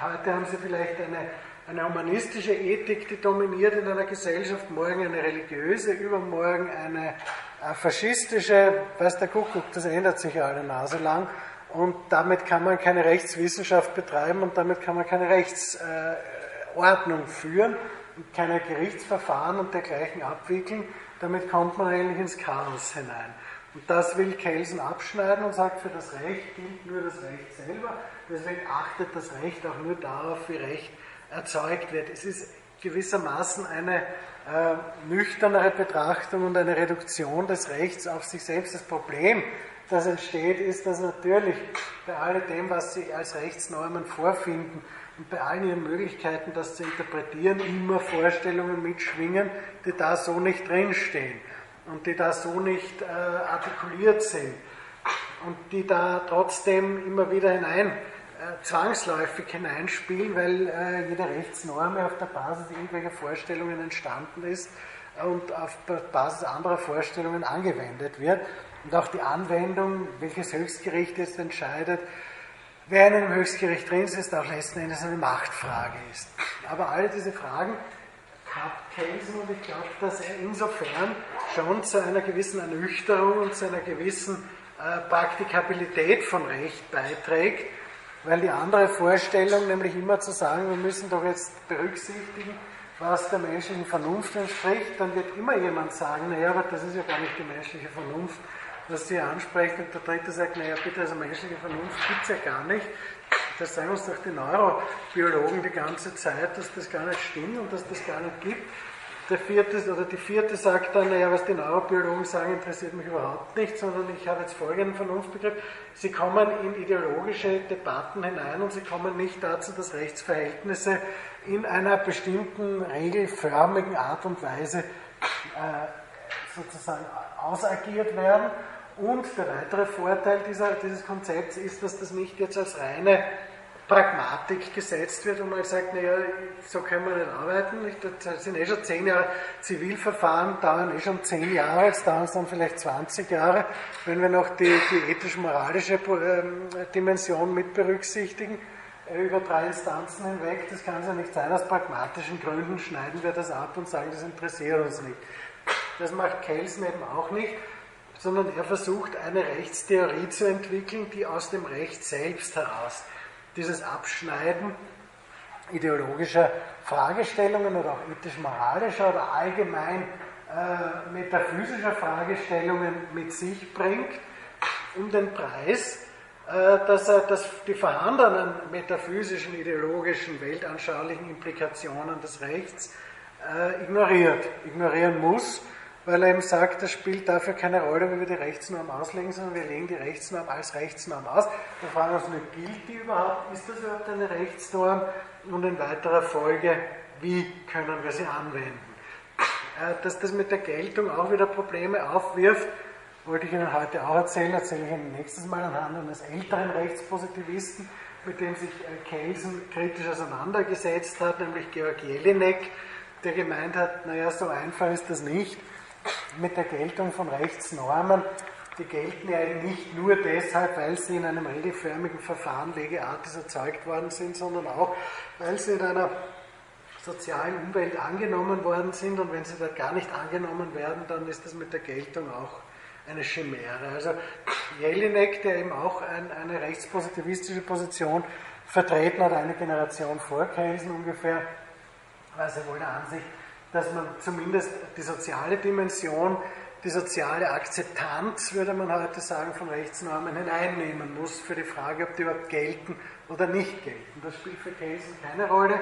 Heute haben sie vielleicht eine, eine humanistische Ethik, die dominiert in einer Gesellschaft, morgen eine religiöse, übermorgen eine äh, faschistische, weiß der Kuckuck, das ändert sich alle Nase lang. Und damit kann man keine Rechtswissenschaft betreiben und damit kann man keine Rechtsordnung führen und keine Gerichtsverfahren und dergleichen abwickeln. Damit kommt man eigentlich ins Chaos hinein. Und das will Kelsen abschneiden und sagt, für das Recht gilt nur das Recht selber. Deswegen achtet das Recht auch nur darauf, wie Recht erzeugt wird. Es ist gewissermaßen eine äh, nüchternere Betrachtung und eine Reduktion des Rechts auf sich selbst. Das Problem das entsteht, ist, dass natürlich bei alledem, was Sie als Rechtsnormen vorfinden und bei allen Ihren Möglichkeiten, das zu interpretieren, immer Vorstellungen mitschwingen, die da so nicht drinstehen und die da so nicht äh, artikuliert sind und die da trotzdem immer wieder hinein äh, zwangsläufig hineinspielen, weil äh, jede Rechtsnorm auf der Basis irgendwelcher Vorstellungen entstanden ist und auf Basis anderer Vorstellungen angewendet wird. Und auch die Anwendung, welches Höchstgericht jetzt entscheidet, wer in einem Höchstgericht drin ist, auch letzten Endes eine Machtfrage ist. Aber alle diese Fragen hat Kelsen und ich glaube, dass er insofern schon zu einer gewissen Ernüchterung und zu einer gewissen äh, Praktikabilität von Recht beiträgt, weil die andere Vorstellung, nämlich immer zu sagen, wir müssen doch jetzt berücksichtigen, was der menschlichen Vernunft entspricht, dann wird immer jemand sagen, naja, aber das ist ja gar nicht die menschliche Vernunft, was Sie ansprechen. Und der Dritte sagt, naja, bitte, also menschliche Vernunft gibt es ja gar nicht. Das sagen uns doch die Neurobiologen die ganze Zeit, dass das gar nicht stimmt und dass das gar nicht gibt. Der vierte oder die vierte sagt dann, naja, was die Neurobiologen sagen, interessiert mich überhaupt nicht, sondern ich habe jetzt folgenden Vernunftbegriff. Sie kommen in ideologische Debatten hinein und sie kommen nicht dazu, dass Rechtsverhältnisse in einer bestimmten regelförmigen Art und Weise äh, sozusagen ausagiert werden und der weitere Vorteil dieser, dieses Konzepts ist, dass das nicht jetzt als reine Pragmatik gesetzt wird und man sagt, naja, so können wir nicht arbeiten. Das sind eh schon zehn Jahre Zivilverfahren, dauern eh schon zehn Jahre, jetzt dauern es dann vielleicht 20 Jahre, wenn wir noch die, die ethisch-moralische ähm, Dimension mit berücksichtigen äh, über drei Instanzen hinweg. Das kann es ja nicht sein. Aus pragmatischen Gründen schneiden wir das ab und sagen, das interessiert uns nicht. Das macht Kelsen eben auch nicht, sondern er versucht eine Rechtstheorie zu entwickeln, die aus dem Recht selbst heraus dieses Abschneiden ideologischer Fragestellungen oder auch ethisch-moralischer oder allgemein äh, metaphysischer Fragestellungen mit sich bringt, um den Preis, äh, dass er dass die vorhandenen metaphysischen, ideologischen, weltanschaulichen Implikationen des Rechts äh, ignoriert, ignorieren muss weil er eben sagt, das spielt dafür keine Rolle, wenn wir die Rechtsnorm auslegen, sondern wir legen die Rechtsnorm als Rechtsnorm aus. Wir fragen uns nur, gilt die überhaupt? Ist das überhaupt eine Rechtsnorm? Und in weiterer Folge, wie können wir sie anwenden? Äh, dass das mit der Geltung auch wieder Probleme aufwirft, wollte ich Ihnen heute auch erzählen, erzähle ich Ihnen nächstes Mal anhand eines älteren Rechtspositivisten, mit dem sich äh, Kelsen kritisch auseinandergesetzt hat, nämlich Georg Jelinek, der gemeint hat, naja, so einfach ist das nicht mit der Geltung von Rechtsnormen. Die gelten ja nicht nur deshalb, weil sie in einem regelförmigen Verfahren Legeartis erzeugt worden sind, sondern auch, weil sie in einer sozialen Umwelt angenommen worden sind und wenn sie da gar nicht angenommen werden, dann ist das mit der Geltung auch eine Chimäre. Also Jelinek, der eben auch ein, eine rechtspositivistische Position vertreten hat, eine Generation vor Kelsen ungefähr, war sehr wohl der Ansicht, dass man zumindest die soziale Dimension, die soziale Akzeptanz, würde man heute sagen, von Rechtsnormen hineinnehmen muss für die Frage, ob die überhaupt gelten oder nicht gelten. Das spielt für Kelsen keine Rolle.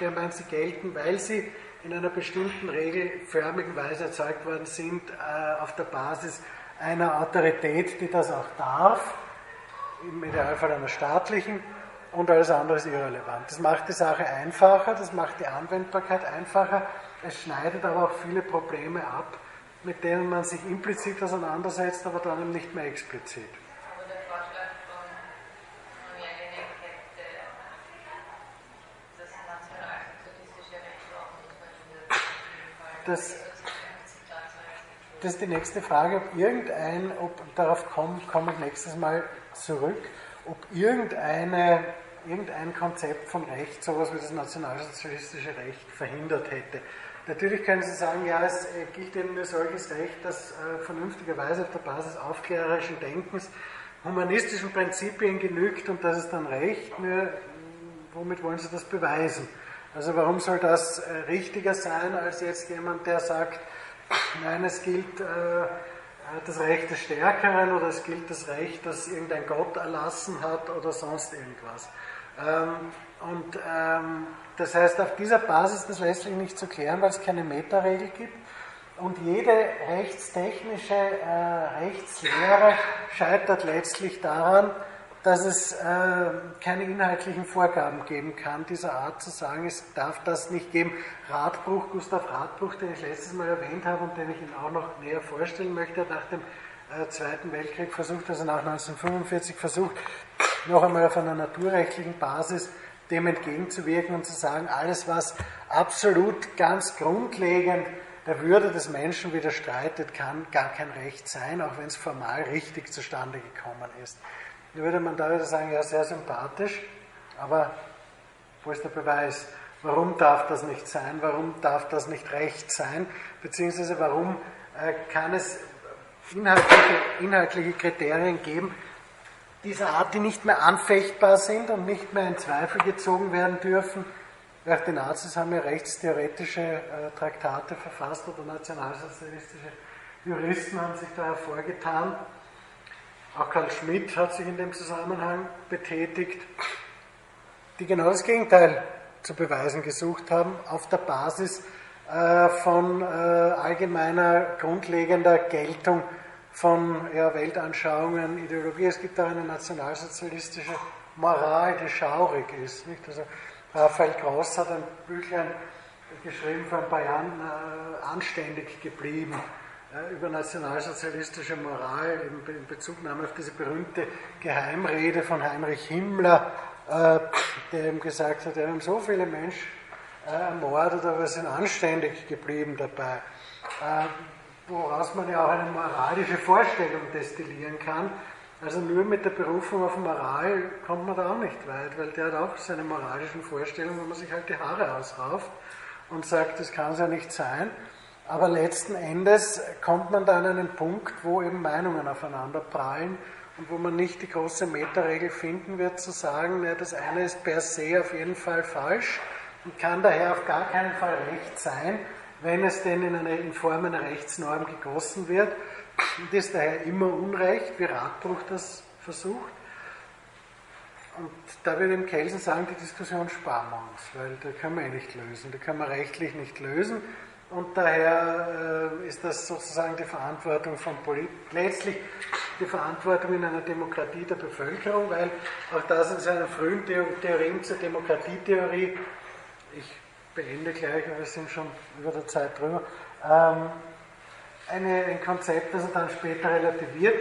Der meint, sie gelten, weil sie in einer bestimmten regelförmigen Weise erzeugt worden sind, äh, auf der Basis einer Autorität, die das auch darf, im Idealfall einer staatlichen, und alles andere ist irrelevant. Das macht die Sache einfacher, das macht die Anwendbarkeit einfacher, es schneidet aber auch viele Probleme ab, mit denen man sich implizit auseinandersetzt, aber dann eben nicht mehr explizit. Das, das ist die nächste Frage, ob irgendein, ob darauf komme komm ich nächstes Mal zurück, ob irgendeine, irgendein Konzept von Recht sowas wie das nationalsozialistische Recht verhindert hätte. Natürlich können Sie sagen, ja, es äh, gilt eben nur solches Recht, das äh, vernünftigerweise auf der Basis aufklärerischen Denkens humanistischen Prinzipien genügt und das ist dann Recht. Nur, womit wollen Sie das beweisen? Also warum soll das äh, richtiger sein als jetzt jemand, der sagt, (clears throat) nein, es gilt äh, das Recht des Stärkeren oder es gilt das Recht, das irgendein Gott erlassen hat oder sonst irgendwas. Ähm, und ähm, das heißt, auf dieser Basis das letztlich nicht zu klären, weil es keine Metaregel gibt. Und jede rechtstechnische äh, Rechtslehre scheitert letztlich daran, dass es äh, keine inhaltlichen Vorgaben geben kann, dieser Art zu sagen, es darf das nicht geben. Radbruch, Gustav Radbruch, den ich letztes Mal erwähnt habe und den ich Ihnen auch noch näher vorstellen möchte, hat nach dem äh, Zweiten Weltkrieg versucht, also nach 1945 versucht, noch einmal auf einer naturrechtlichen Basis dem entgegenzuwirken und zu sagen, alles, was absolut ganz grundlegend der Würde des Menschen widerstreitet, kann gar kein Recht sein, auch wenn es formal richtig zustande gekommen ist. Da würde man wieder sagen, ja, sehr sympathisch, aber wo ist der Beweis? Warum darf das nicht sein? Warum darf das nicht Recht sein? Beziehungsweise warum äh, kann es inhaltliche, inhaltliche Kriterien geben, dieser Art, die nicht mehr anfechtbar sind und nicht mehr in Zweifel gezogen werden dürfen. Auch die Nazis haben ja rechtstheoretische äh, Traktate verfasst oder nationalsozialistische Juristen haben sich da hervorgetan. Auch Karl Schmidt hat sich in dem Zusammenhang betätigt, die genau das Gegenteil zu beweisen gesucht haben, auf der Basis äh, von äh, allgemeiner, grundlegender Geltung von ja, Weltanschauungen, Ideologie. Es gibt auch eine nationalsozialistische Moral, die schaurig ist. Nicht? Also Raphael Gross hat ein Büchlein geschrieben vor ein paar Jahren, äh, anständig geblieben, über nationalsozialistische Moral in, Bezugnahme auf diese berühmte Geheimrede von Heinrich Himmler äh, der eben gesagt hat, wir haben so viele Menschen äh, ermordet, aber sind anständig geblieben dabei. Äh, woraus man ja auch eine moralische Vorstellung destillieren kann. Also nur mit der Berufung auf Moral kommt man da auch nicht weit, weil der hat auch seine moralischen Vorstellungen, wo man sich halt die Haare ausrauft und sagt, das kann es ja nicht sein. Aber letzten Endes kommt man dann an einen Punkt, wo eben Meinungen aufeinander prallen und wo man nicht die große Metaregel finden wird, zu sagen, ja, das eine ist per se auf jeden Fall falsch und kann daher auf gar keinen Fall recht sein, wenn es denn in, eine, in Form einer Rechtsnorm gegossen wird. Und ist daher immer Unrecht, wie Radbruch das versucht. Und da würde im Kelsen sagen, die Diskussion sparen wir uns, weil da können wir eh nicht lösen, da können wir rechtlich nicht lösen. Und daher äh, ist das sozusagen die Verantwortung von Polit letztlich die Verantwortung in einer Demokratie der Bevölkerung, weil auch das in seiner frühen Theorien zur Demokratietheorie, ich beende gleich, wir sind schon über der Zeit drüber, ähm, eine, ein Konzept, das er dann später relativiert.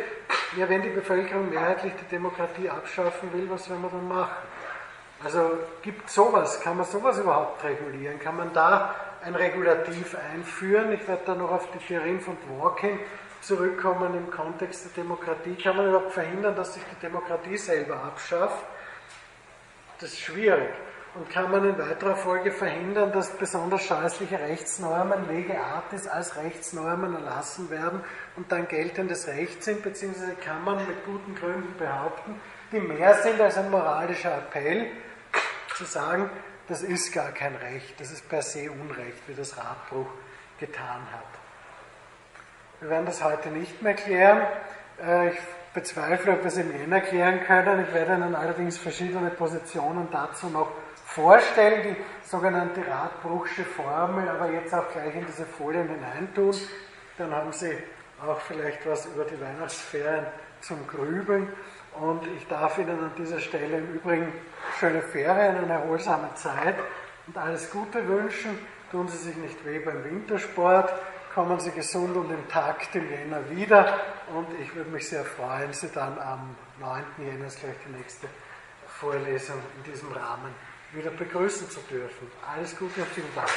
Ja, wenn die Bevölkerung mehrheitlich die Demokratie abschaffen will, was will man dann machen? Also gibt sowas, kann man sowas überhaupt regulieren? Kann man da ein Regulativ einführen? Ich werde da noch auf die Theorien von Dworkin zurückkommen im Kontext der Demokratie. Kann man überhaupt verhindern, dass sich die Demokratie selber abschafft? Das ist schwierig. Und kann man in weiterer Folge verhindern, dass besonders scheußliche Rechtsnormen lege artis als Rechtsnormen erlassen werden und dann geltendes Recht sind, beziehungsweise kann man mit guten Gründen behaupten, die mehr sind als ein moralischer Appell, zu sagen, das ist gar kein Recht, das ist per se Unrecht, wie das Radbruch getan hat. Wir werden das heute nicht mehr klären. Äh, ich bezweifle, ob wir es im Jänner klären können. Ich werde Ihnen allerdings verschiedene Positionen dazu noch vorstellen, die sogenannte Radbruchsche Formel, aber jetzt auch gleich in diese Folien hineintun. Dann haben Sie auch vielleicht was über die Weihnachtsferien zum Grübeln. Und ich darf Ihnen an dieser Stelle im Übrigen schöne Ferien, eine erholsame Zeit und alles Gute wünschen. Tun Sie sich nicht weh beim Wintersport, kommen Sie gesund und im Takt im Jänner wieder. Und ich würde mich sehr freuen, Sie dann am 9. Jänner gleich die nächste Vorlesung in diesem Rahmen wieder begrüßen zu dürfen. Alles Gute und vielen Dank.